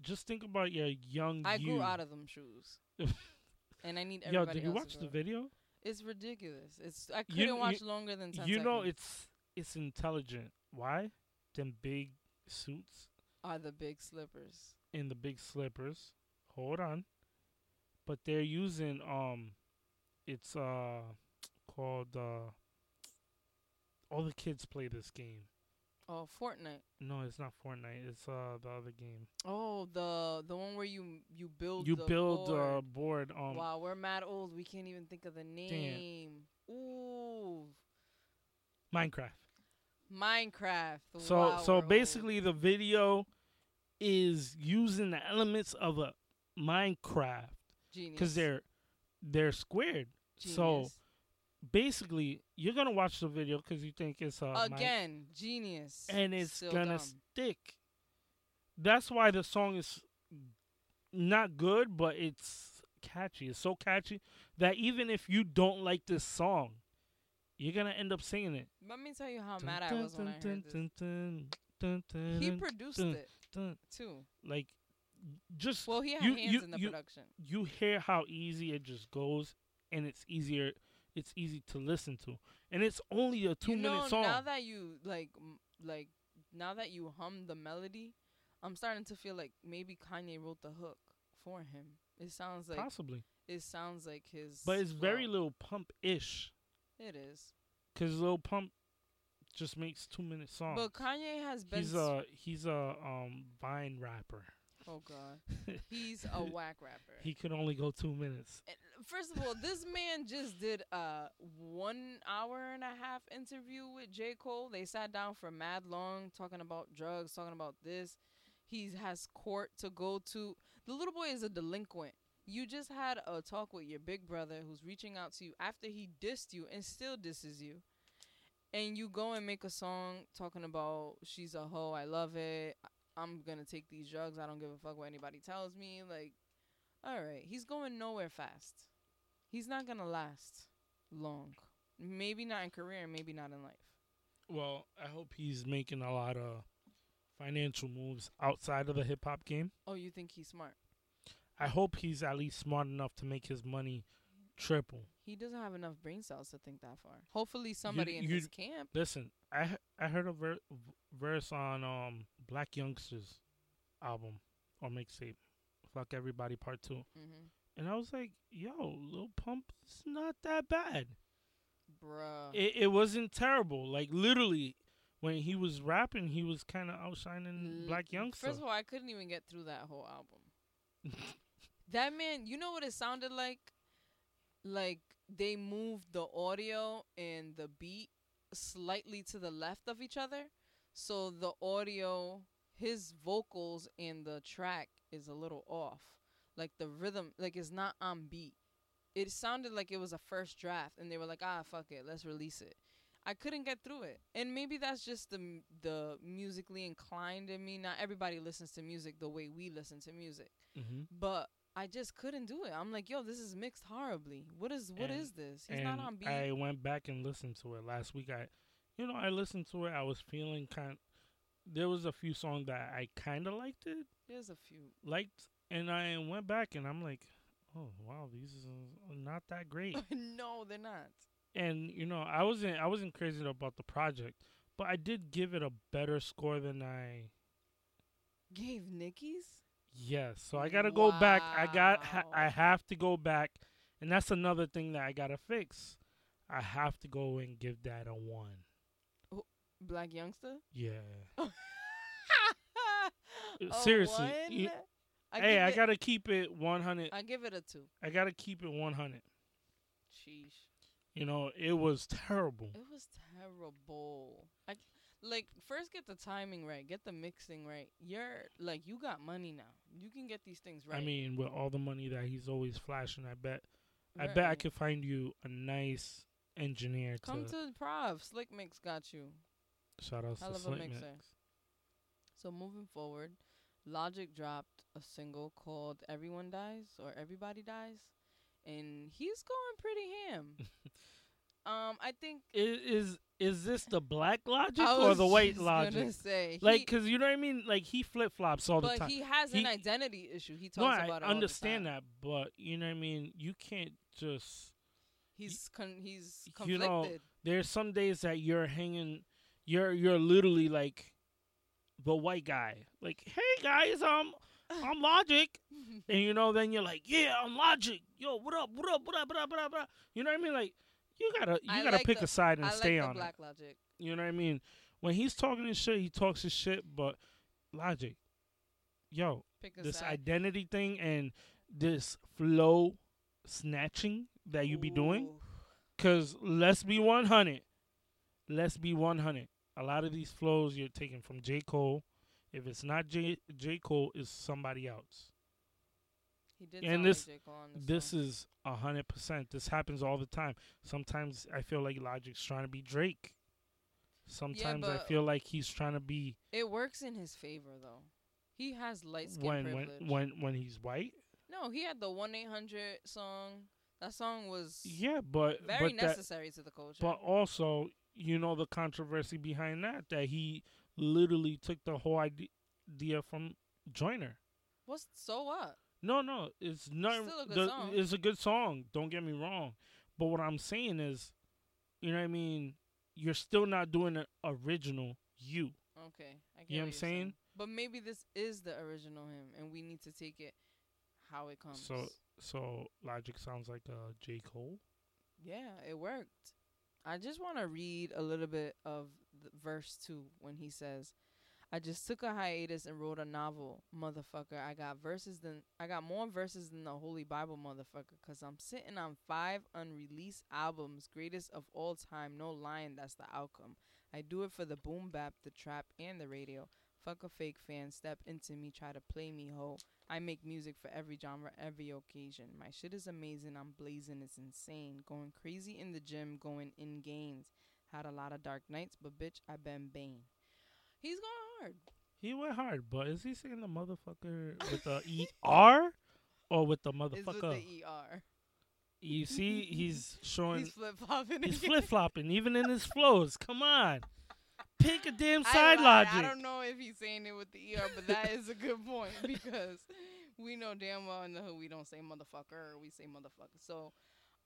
just think about your young I you. grew out of them shoes, and I need everybody. Yo, did you watch the video? It's ridiculous. It's I You couldn't kn- watch you- longer than ten You know it's it's intelligent. Why? Them big suits are the big slippers. In the big slippers. Hold on. But they're using um it's uh called uh all the kids play this game. Oh, Fortnite. No, it's not Fortnite. It's uh the other game. Oh, the the one where you you build You the build board. uh board um wow, we're mad old. We can't even think of the name. Ooh, Minecraft. Minecraft. So Wow, so old. basically the video is using the elements of a Minecraft genius. cuz they're they're squared. So basically you're gonna watch the video because you think it's uh, my- Again, genius. and it's Still gonna dumb. stick. That's why the song is not good, but it's catchy. It's so catchy that even if you don't like this song, you're gonna end up singing it. Let me tell you how Dun, mad I dun, was when I dun, heard this. dun, dun, dun, dun, He produced dun, it too. Like, just Well, he had You- hands you- in the you- production. you hear how easy it just goes, and it's easier. It's easy to listen to, and it's only a two you know, minute song. now that you like, like now that you hum the melody, I'm starting to feel like maybe Kanye wrote the hook for him. It sounds like Possibly, it sounds like his. but it's very little pump ish. It is, Cause Lil Pump just makes two minute songs. but Kanye has been. he's a he's a um Vine rapper. oh god, he's a whack rapper. he could only go two minutes. First of all, this man just did a one hour and a half interview with J. Cole. They sat down for mad long talking about drugs, talking about this. He has court to go to. The little boy is a delinquent. You just had a talk with your big brother who's reaching out to you after he dissed you and still disses you. And you go and make a song talking about she's a hoe, I love it. I'm gonna take these drugs. I don't give a fuck what anybody tells me. Like, all right, he's going nowhere fast. He's not gonna last long. Maybe not in career, maybe not in life. Well, I hope he's making a lot of financial moves outside of the hip hop game. Oh, you think he's smart? I hope he's at least smart enough to make his money triple. He doesn't have enough brain cells to think that far. Hopefully, somebody in you- his camp. Listen, I I heard a ver- verse on um Blac Youngsta's album or mixtape, "Fuck Everybody Part 2. hmm and I was like, "Yo, Lil Pump is not that bad." Bruh. It it wasn't terrible. Like literally, when he was rapping, he was kind of outshining L- Blac Youngsta. First of all, I couldn't even get through that whole album. that man, you know what it sounded like? Like they moved the audio and the beat slightly to the left of each other. So the audio, his vocals and the track is a little off. Like the rhythm, like it's not on beat. It sounded like it was a first draft and they were like, "Ah, fuck it, let's release it." I couldn't get through it. And maybe that's just the the musically inclined in me. Not everybody listens to music the way we listen to music. mm-hmm. But I just couldn't do it. I'm like, yo, this is mixed horribly. What is what And- is this? He's not on beat. I went back and listened to it last week. I, you know, I listened to it. I was feeling kind. There was a few songs that I kind of liked it, There's a few. liked, and I went back and I'm like, oh wow, these are not that great. no, they're not. and you know, I wasn't I wasn't crazy about the project, but I did give it a better score than I. Gave Nicki's? Yes, so I gotta go back. I got ha- I have to go back, and that's another thing that I gotta fix. I have to go and give that a one. Blac Youngsta? Yeah. Uh, seriously, one? you- I hey, I it- gotta keep it 100. I give it a two. I gotta keep it 100. Sheesh. You know, it was terrible. It was terrible. I like first get the timing right, get the mixing right. You're like you got money now. You can get these things right. I mean, with all the money that he's always flashing, I bet, I bet I could find you a nice engineer come to, to Prov. Slick Mix got you. shout out to Slick. Mix. So moving forward, Logic dropped a single called "Everyone Dies" or "Everybody Dies," and he's going pretty ham. um, I think Is is is this the black logic or the white logic? Say, Like, he- cause you know what I mean. Like he flip flops all the time. but he has an identity issue. He talks no, about it. I understand that, but you know what I mean. You can't just. He's con- he's you know, conflicted. There's some days that you're hanging, you're you're literally like, the white guy. Like, hey guys, um, I'm Logic, and you know, then you're like, yeah, I'm Logic. Yo, what up? What up? What up? What up? What up? What up? You know what I mean? Like, you gotta you I gotta like pick the- a side and I like stay the on Black it. Logic. You know what I mean? When he's talking his shit, he talks his shit, but Logic, yo, Pick a this side. identity thing and this flow snatching that you be doing. Cause let's be one hundred. Let's be one hundred. A lot of these flows you're taking from J. Cole. If it's not J. J. Cole, it's somebody else. He did And this- like on this, This is a hundred percent. This happens all the time. Sometimes I feel like Logic's trying to be Drake. Sometimes I feel like he's trying to be It works in his favor though. He has light skin when privilege. when when when he's white. no, he had the one eight hundred song. That song was Yeah, but very but that necessary to the culture. but also you know the controversy behind that that he literally took the whole idea from Joyner. What's so what? No, no, it's not. Still a good the, song. It's a good song. Don't get me wrong, but what I'm saying is, you know what I mean. You're still not doing an original you. Okay, I get You know what I'm you're saying? But maybe this is the original him, and we need to take it how it comes. So so Logic sounds like a J Cole. yeah, it worked. I just want to read a little bit of the verse two when he says, "I just took a hiatus and wrote a novel, motherfucker. I got verses than I got more verses than the Holy Bible, motherfucker. Cause I'm sitting on five unreleased albums, greatest of all time. No lying, that's the outcome. I do it for the boom bap, the trap, and the radio. Fuck a fake fan, step into me, try to play me ho. I make music for every genre, every occasion. My shit is amazing, I'm blazing, it's insane. Going crazy in the gym, going in gains. Had a lot of dark nights, but bitch, I been Bane. He's going hard. He went hard, but is he saying the motherfucker with the E R or with the It's with motherfucker? the ER. You see, he's showing He's flip flopping. he's flip flopping even in his flows. Come on, pick a damn side lied. logic. I don't know if he's saying it with the ER, but that is a good point because we know damn well in the hood we don't say motherfucker or we say motherfucker. So,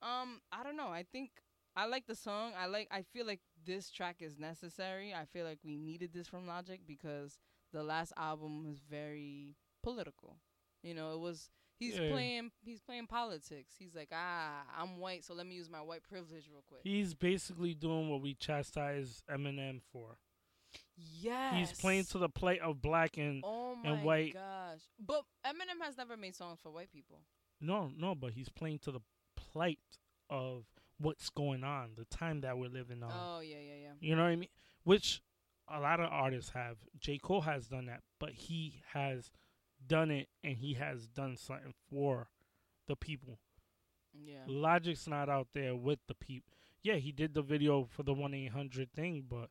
um, I don't know. I think I like the song. I like. I feel like this track is necessary. I feel like we needed this from Logic because the last album was very political. You know, it was. He's Yeah. playing. He's playing politics. He's like, ah, I'm white, so let me use my white privilege real quick. He's basically doing what we chastise Eminem for. yes. He's playing to the plate of black and Oh my and white- gosh! But Eminem has never made songs for white people. no, no, but he's playing to the plight of what's going on, the time that we're living on. Oh yeah, yeah, yeah. You know what I mean? Which a lot of artists have. J. Cole has done that, but he has done it and he has done something for the people. Yeah. Logic's not out there with the people. Yeah, he did the video for the 1 800 thing, but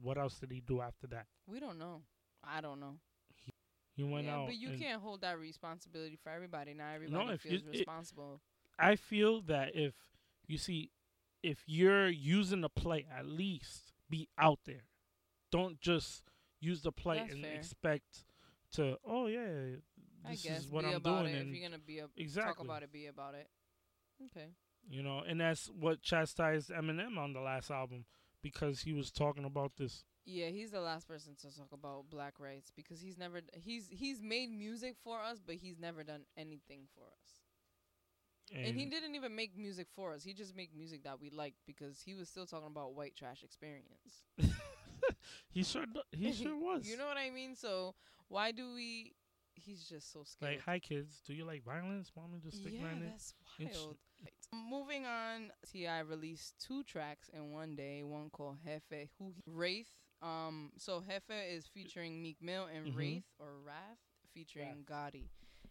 what else did he do after that? We don't know. I don't know. He went yeah, out. but you can't hold that responsibility for everybody. Not everybody you- feels it- responsible. I feel that if you see, if you're using the play, at least be out there. Don't just use the play That's and fair. expect to. Oh yeah, this is what be I'm about doing, it. and if you're gonna be a, talk exactly, about it, be about it. Okay. you know, and that's what chastised Eminem on the last album because he was talking about this. Yeah, he's the last person to talk about black rights because he's never he's he's made music for us, but he's never done anything for us. And, And he didn't even make music for us. He just make music that we liked because he was still talking about white trash experience. he sure do- he sure was. you know what I mean? So why do we? He's just so scared. like, hi kids, do you like violence? Want me to stick yeah, in? that's It's- wild. Moving on, T.I. released two tracks in one day. One called Jefe, who Wraith. Um, so Jefe is featuring Meek Mill and Mhm. Wraith or Wrath featuring Gotti.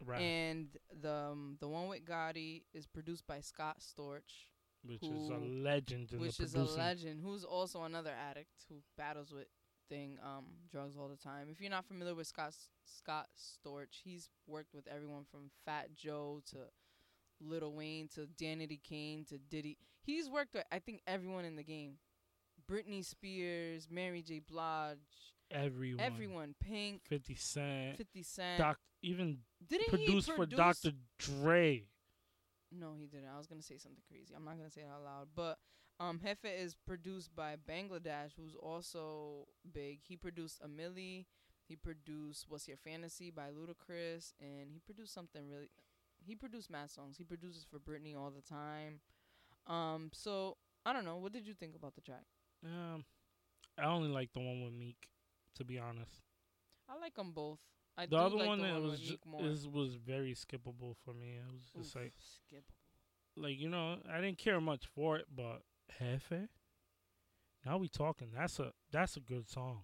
Right, And the um, the one with Gotti is produced by Scott Storch, which is a legend in which is a legend, who's also another addict who battles with thing um drugs all the time. If you're not familiar with Scott Scott Storch, he's worked with everyone from Fat Joe to Little Wayne to Danity Kane to Diddy. He's worked with I think everyone in the game. Britney Spears, Mary J. Blige, Everyone, everyone, Pink, 50 Cent, 50 Cent. Doc, even Didn't produced he for Dr. Dre. No, he didn't. I was gonna say something crazy. I'm not gonna say it out loud. But um, Jefe is produced by Bangladesh, who's also big. He produced a Milli. He produced "What's Your Fantasy" by Ludacris, and he produced something really. He produced mad songs. He produces for Britney all the time. Um, so I don't know. What did you think about the track? Um, I only like the one with Meek, to be honest. I like them both. I the other like one the that one was with ju- is was very skippable for me. It was just Oof, like skippable. like you know I didn't care much for it, but Jefe. Now we talking. That's a that's a good song.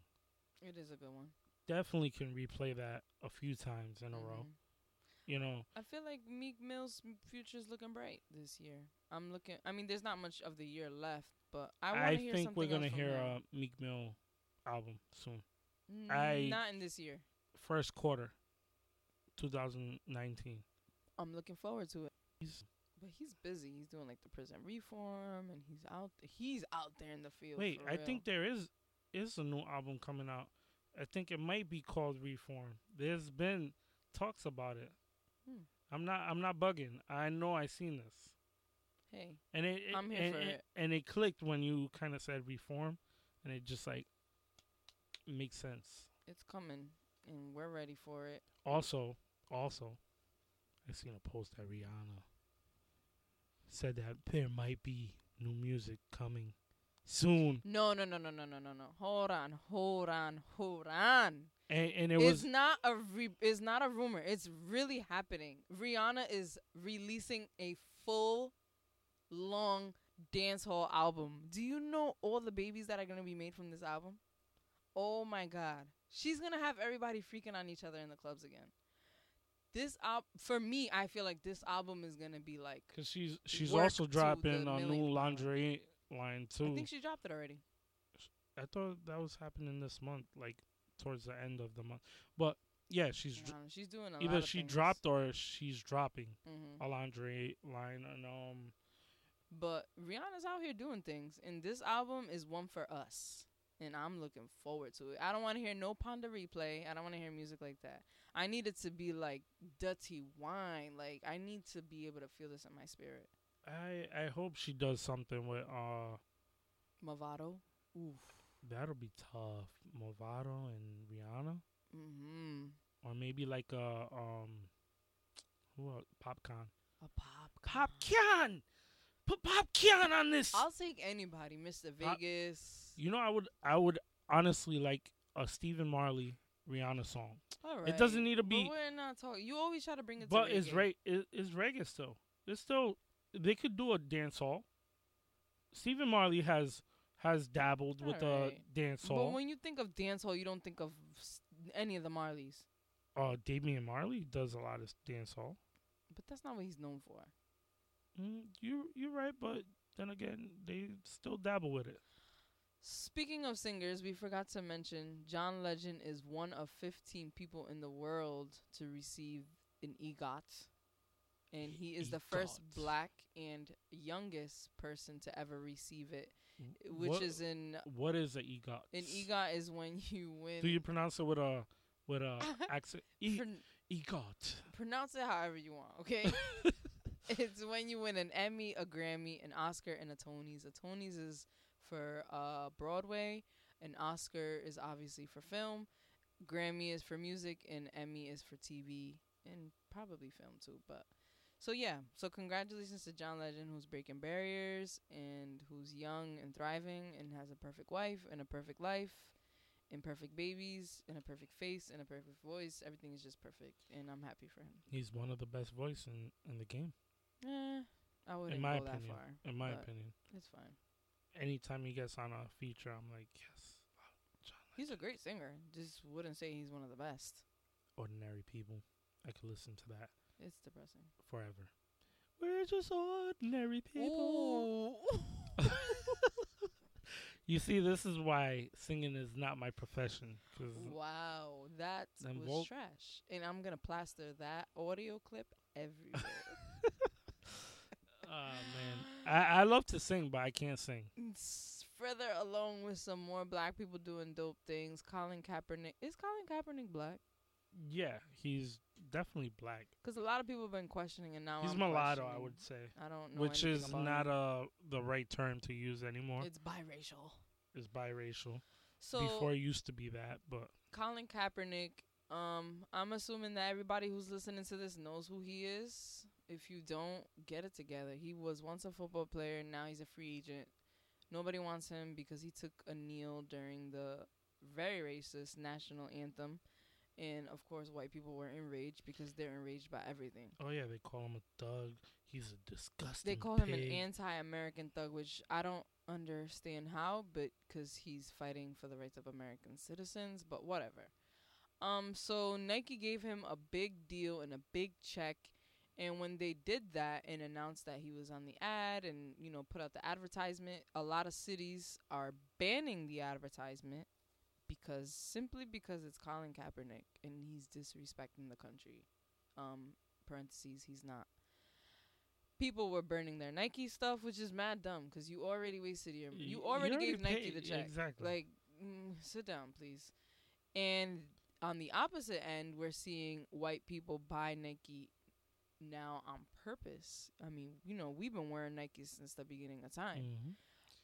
It is a good one. Definitely can replay that a few times in a row. Mhm. you know. I feel like Meek Mill's m- future's looking bright this year. I'm looking. I mean, there's not much of the year left, but I want I, to hear think we're gonna hear him. a Meek Mill album soon. I- not in this year. First quarter, 2019. I'm looking forward to it. He's, But he's busy. He's doing like the prison reform, and he's out. He's out there in the field. wait, I think there is is a new album coming out. I think it might be called Reform. There's been talks about it. Hmm. I'm not. I'm not bugging. I know I seen this. Hey, And it, it- I'm here and, for and- it. and it clicked when you kind of said reform, and it just like makes sense. it's coming, and we're ready for it. Also, also, I seen a post that Rihanna said that there might be new music coming soon, No, no, no, no, no, no, no, no. Hold on, hold on, hold on. and and it it's was not a re- it's not a rumor. It's really happening. Rihanna is releasing a full long dance hall album. Do you know all the babies that are going to be made from this album? Oh my god. She's going to have everybody freaking on each other in the clubs again. This al- for me, I feel like this album is going to be like because she's she's also dropping a new lingerie line too. I think she dropped it already. I thought that was happening this month, like towards the end of the month. But yeah, she's dr- Um, she's doing a lot either she things. dropped or she's dropping Mhm. a lingerie line, and um, But Rihanna's out here doing things, and this album is one for us. And I'm looking forward to it. I don't want to hear no Pon de Replay. I don't want to hear music like that. I need it to be like dirty wine. Like I need to be able to feel this in my spirit. I I hope she does something with uh Mavado. Oof. that'll be tough. Mavado and Rihanna, Mm-hmm. or maybe like uh um who else? Popcaan. A pop. Popcaan. Put Popcaan on this. I'll take anybody, Mr. Pop- Vegas. You know, I would I would honestly like a Stephen Marley Rihanna song. All right. It doesn't need to But be, we're not talking. You always try to bring it but to it's reggae. re- it, it's reggae still. It's still they could do a dance hall. Stephen Marley has has dabbled with a Alright. dance But when you think of dancehall, you don't think of any of the Marleys. Uh, Damian Marley does a lot of dance hall. But that's not what he's known for. Mm, you you're right, but then again, they still dabble with it. Speaking of singers, we forgot to mention John Legend is one of 15 people in the world to receive an EGOT. And he is the first black and youngest person to ever receive it, which what- is in what is a EGOT? an EGOT is when you win. Do you pronounce it with a with a accent? E- Pron- EGOT. pronounce it however you want, okay? it's when you win an Emmy, a Grammy, an Oscar, and a Tonys. A Tonys is for uh, Broadway, an Oscar is obviously for film, Grammy is for music, and Emmy is for TV and probably film too. But so yeah, so congratulations to John Legend, who's breaking barriers and who's young and thriving and has a perfect wife and a perfect life. And perfect babies, and a perfect face, and a perfect voice. Everything is just perfect, and I'm happy for him. He's one of the best voice in in the game, Eh, I wouldn't my go that far. in my opinion. It's fine. Anytime he gets on a feature, I'm like, yes, He's a great singer. Just wouldn't say he's one of the best. Ordinary people. I could listen to that It's depressing. forever. We're just ordinary people. You see, this is why singing is not my profession. wow, that was trash. And I'm gonna plaster that audio clip everywhere. Oh man, I I love to sing, but I can't sing. Further along with some more black people doing dope things. Colin Kaepernick is Colin Kaepernick black? Yeah, he's definitely black. Because a lot of people have been questioning, and now he's I'm mulatto, I would say, I don't know. which is not uh the right term to use anymore. It's biracial. It's biracial. So Before it used to be that, but Colin Kaepernick, um, I'm assuming that everybody who's listening to this knows who he is. If you don't, get it together. He was once a football player, and now he's a free agent. Nobody wants him because he took a kneel during the very racist national anthem. And of course, white people were enraged because they're enraged by everything. oh yeah, they call him a thug. He's a disgusting. They call him an anti-American thug, which I don't understand how, but because he's fighting for the rights of American citizens. But whatever. Um, so Nike gave him a big deal and a big check, and when they did that and announced that he was on the ad and you know put out the advertisement, a lot of cities are banning the advertisement because simply because it's Colin Kaepernick and he's disrespecting the country. Um, parentheses, he's not. People were burning their Nike stuff, which is mad dumb because you already wasted your. Y- You already gave Nike the check. Exactly. Like, mm, sit down, please. And on the opposite end, we're seeing white people buy Nike now on purpose. I mean, you know, we've been wearing Nike since the beginning of time. Mhm.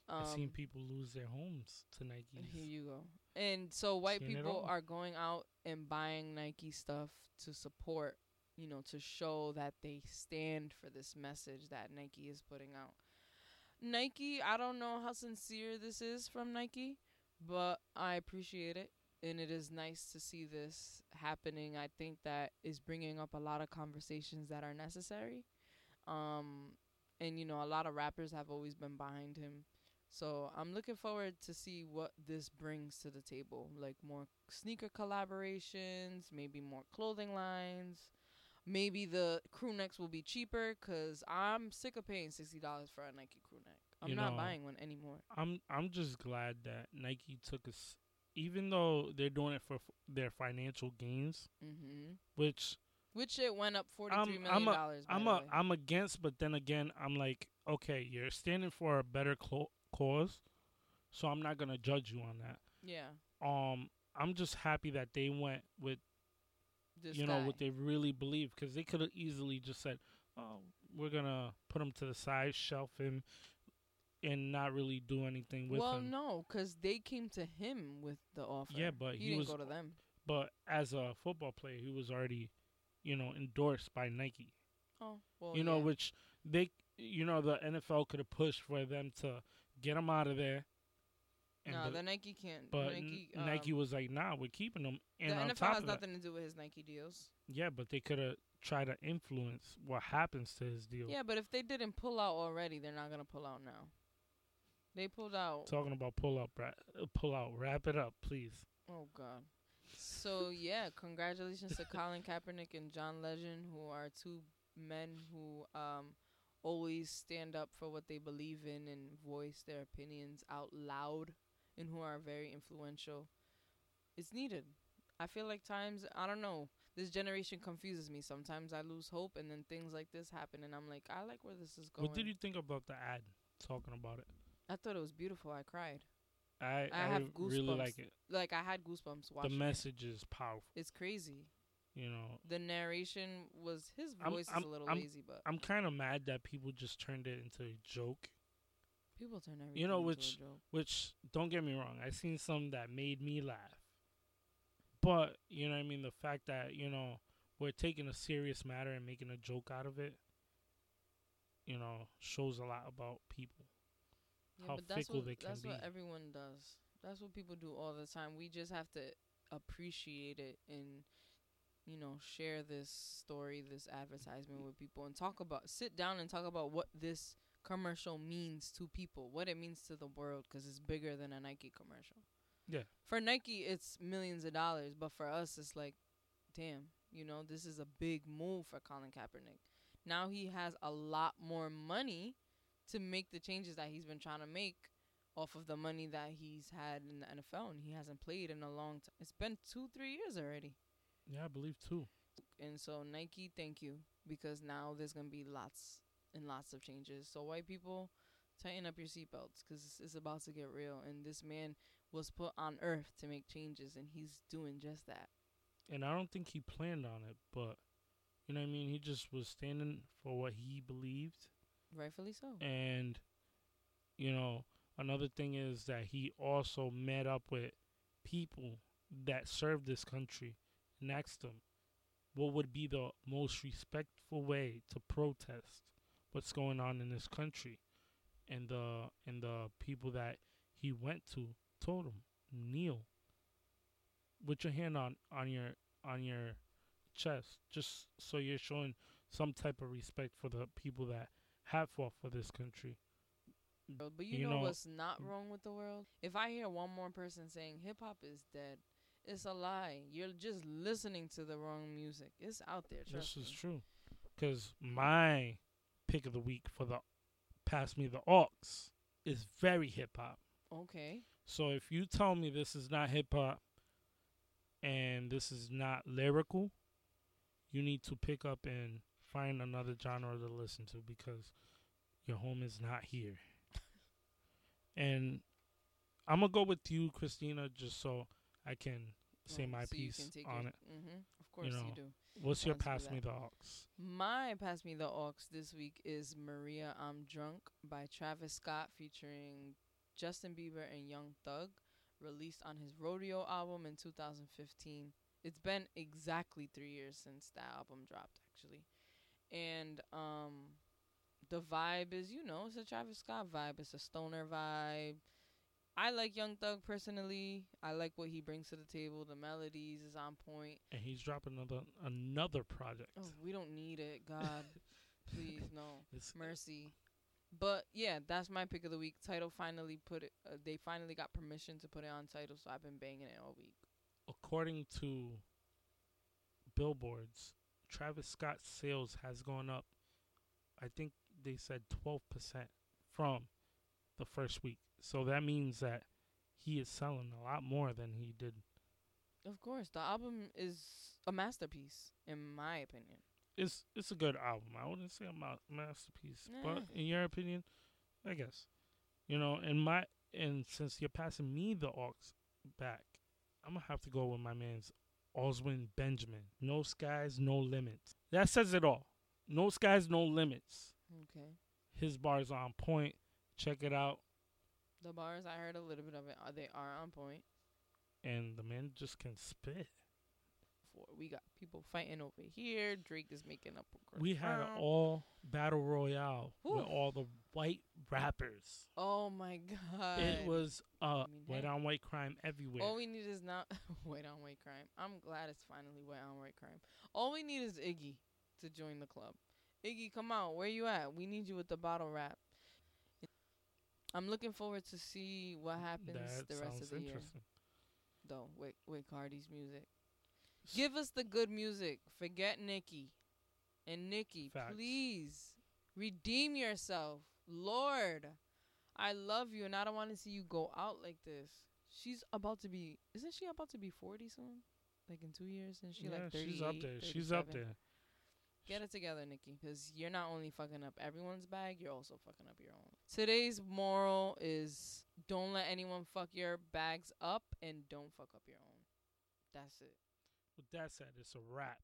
Um, I've seen people lose their homes to Nikes. here you go. And so white Seen people are going out and buying Nike stuff to support, you know, to show that they stand for this message that Nike is putting out. Nike, I don't know how sincere this is from Nike, but I appreciate it. And it is nice to see this happening. I think that is bringing up a lot of conversations that are necessary. Um, and, you know, a lot of rappers have always been behind him. So I'm looking forward to see what this brings to the table, like more sneaker collaborations, maybe more clothing lines. Maybe the crew necks will be cheaper because I'm sick of paying sixty dollars for a Nike crew neck. I'm You not know, buying one anymore. I'm I'm just glad that Nike took us, even though they're doing it for f- their financial gains, hmm which Which it went up forty I'm million dollars. I'm a. I'm against. But then again, I'm like, okay, you're standing for a better clo- cause, so I'm not gonna judge you on that. yeah. Um, I'm just happy that they went with This you know what they really believe because they could have easily just said, "Oh, we're gonna put him to the side, shelf him, and not really do anything with him. well, him." no, because they came to him with the offer. Yeah, but he, he didn't was- go to them. But as a football player, he was already, you know, endorsed by Nike. Oh, well, you know, yeah. which they, you know, the NFL could have pushed for them to get him out of there. No, the- the Nike can't. but Nike, N- Nike um, was like, "Nah, we're keeping him." And the on NFL top has of that, nothing to do with his Nike deals. yeah, but they could have tried to influence what happens to his deal. Yeah, but if they didn't pull out already, they're not gonna pull out now. They pulled out. Talking about pull up, ra- pull out, wrap it up, please. Oh God. So yeah, congratulations to Colin Kaepernick and John Legend, who are two men who um always stand up for what they believe in and voice their opinions out loud, and who are very influential. It's needed. I feel like times I don't know. This generation confuses me. Sometimes I lose hope, and then things like this happen, and I'm like, I like where this is going. What did you think about the ad? Talking about it, I thought it was beautiful. I cried. I I I, have really goosebumps like it. Like I had goosebumps watching. The message is powerful. It's crazy. You know, The narration was his I'm- voice I'm- is a little I'm- lazy, but I'm kind of mad that people just turned it into a joke. people turn everything know, into which- a joke. Which don't get me wrong, I seen some that made me laugh. But you know, what I mean, the fact that you know we're taking a serious matter and making a joke out of it, you know, shows a lot about people. Yeah, how but that's fickle what, they can that's what everyone does. That's what people do all the time. We just have to appreciate it and you know share this story, this advertisement with people, and talk about sit down and talk about what this commercial means to people, what it means to the world, because it's bigger than a Nike commercial. Yeah. For Nike, it's millions of dollars, but for us, it's like, damn, you know, this is a big move for Colin Kaepernick. Now he has a lot more money to make the changes that he's been trying to make off of the money that he's had in the NFL, and he hasn't played in a long time. It's been two, three years already. Yeah, I believe too. And so Nike, thank you because now there's gonna be lots and lots of changes. So white people, tighten up your seatbelts because it's, it's about to get real. And this man was put on earth to make changes, and he's doing just that. And I don't think he planned on it, but you know what I mean. He just was standing for what he believed, Rightfully so. and you know another thing is that he also met up with people that served this country and asked them what would be the most respectful way to protest what's going on in this country and the and the people that he went to told him kneel with your hand on on your on your chest just so you're showing some type of respect for the people that have fought for this country. But you, You know, know- what's not mm. wrong with the world? If I hear one more person saying hip hop is dead, It's a lie. You're just listening to the wrong music. It's out there. This is true. Because my pick of the week for the Pass Me the Aux is very hip hop. Okay. So if you tell me this is not hip hop and this is not lyrical, you need to pick up and find another genre to listen to because your home is not here. and I'm gonna go with you, Cristina, just so I can say Oh, my so you piece on your- it. Mhm. Of course you, know, do. What's your pass me the aux? My Pass Me the Aux this week is Maria I'm Drunk by Travis Scott featuring Justin Bieber and Young Thug, released on his Rodeo album in 2015. It's been exactly three years since that album dropped, actually. And um, the vibe is, you know, it's a Travis Scott vibe. It's a stoner vibe. I like Young Thug personally. I like what he brings to the table. The melodies is on point. And he's dropping another another project. Oh, we don't need it, God. Please, no. It's Mercy. But yeah, that's my pick of the week. Tidal finally put it. Uh, they finally got permission to put it on Tidal, so I've been banging it all week. according to billboards, Travis Scott's sales has gone up. I think they said 12% from the first week. So that means that he is selling a lot more than he did. Of course, the album is a masterpiece, in my opinion. It's it's a good album. I wouldn't say a ma- masterpiece, but in your opinion, I guess. You know, in my and since you're passing me the aux back, I'm gonna have to go with my man's Oswin Benjamin. No skies, no limits. That says it all. No skies, no limits. Okay. His bars are on point. Check it out. The bars, I heard a little bit of it. Uh, they are on point. And the man just can spit. We got people fighting over here. Drake is making up. a We had an all battle royale with all the white rappers. Oh my god! It was uh I mean, white on white crime everywhere. All we need is not white on white crime. I'm glad it's finally white on white crime. All we need is Iggy to join the club. Iggy, come out. Where are you at? We need you with the bottle rap. I'm looking forward to see what happens that the rest of the year, interesting. though. With with Cardi's music, give us the good music. Forget Nicki, and Nicki, Facts. please redeem yourself, Lord. I love you, and I don't want to see you go out like this. She's about to be. Isn't she about to be forty soon? Like in two years, and she yeah, like thirty. she's up there. She's up there. Get it together, Nicki, because you're not only fucking up everyone's bag, you're also fucking up your own. Today's moral is don't let anyone fuck your bags up and don't fuck up your own. That's it. With that said, it's a wrap.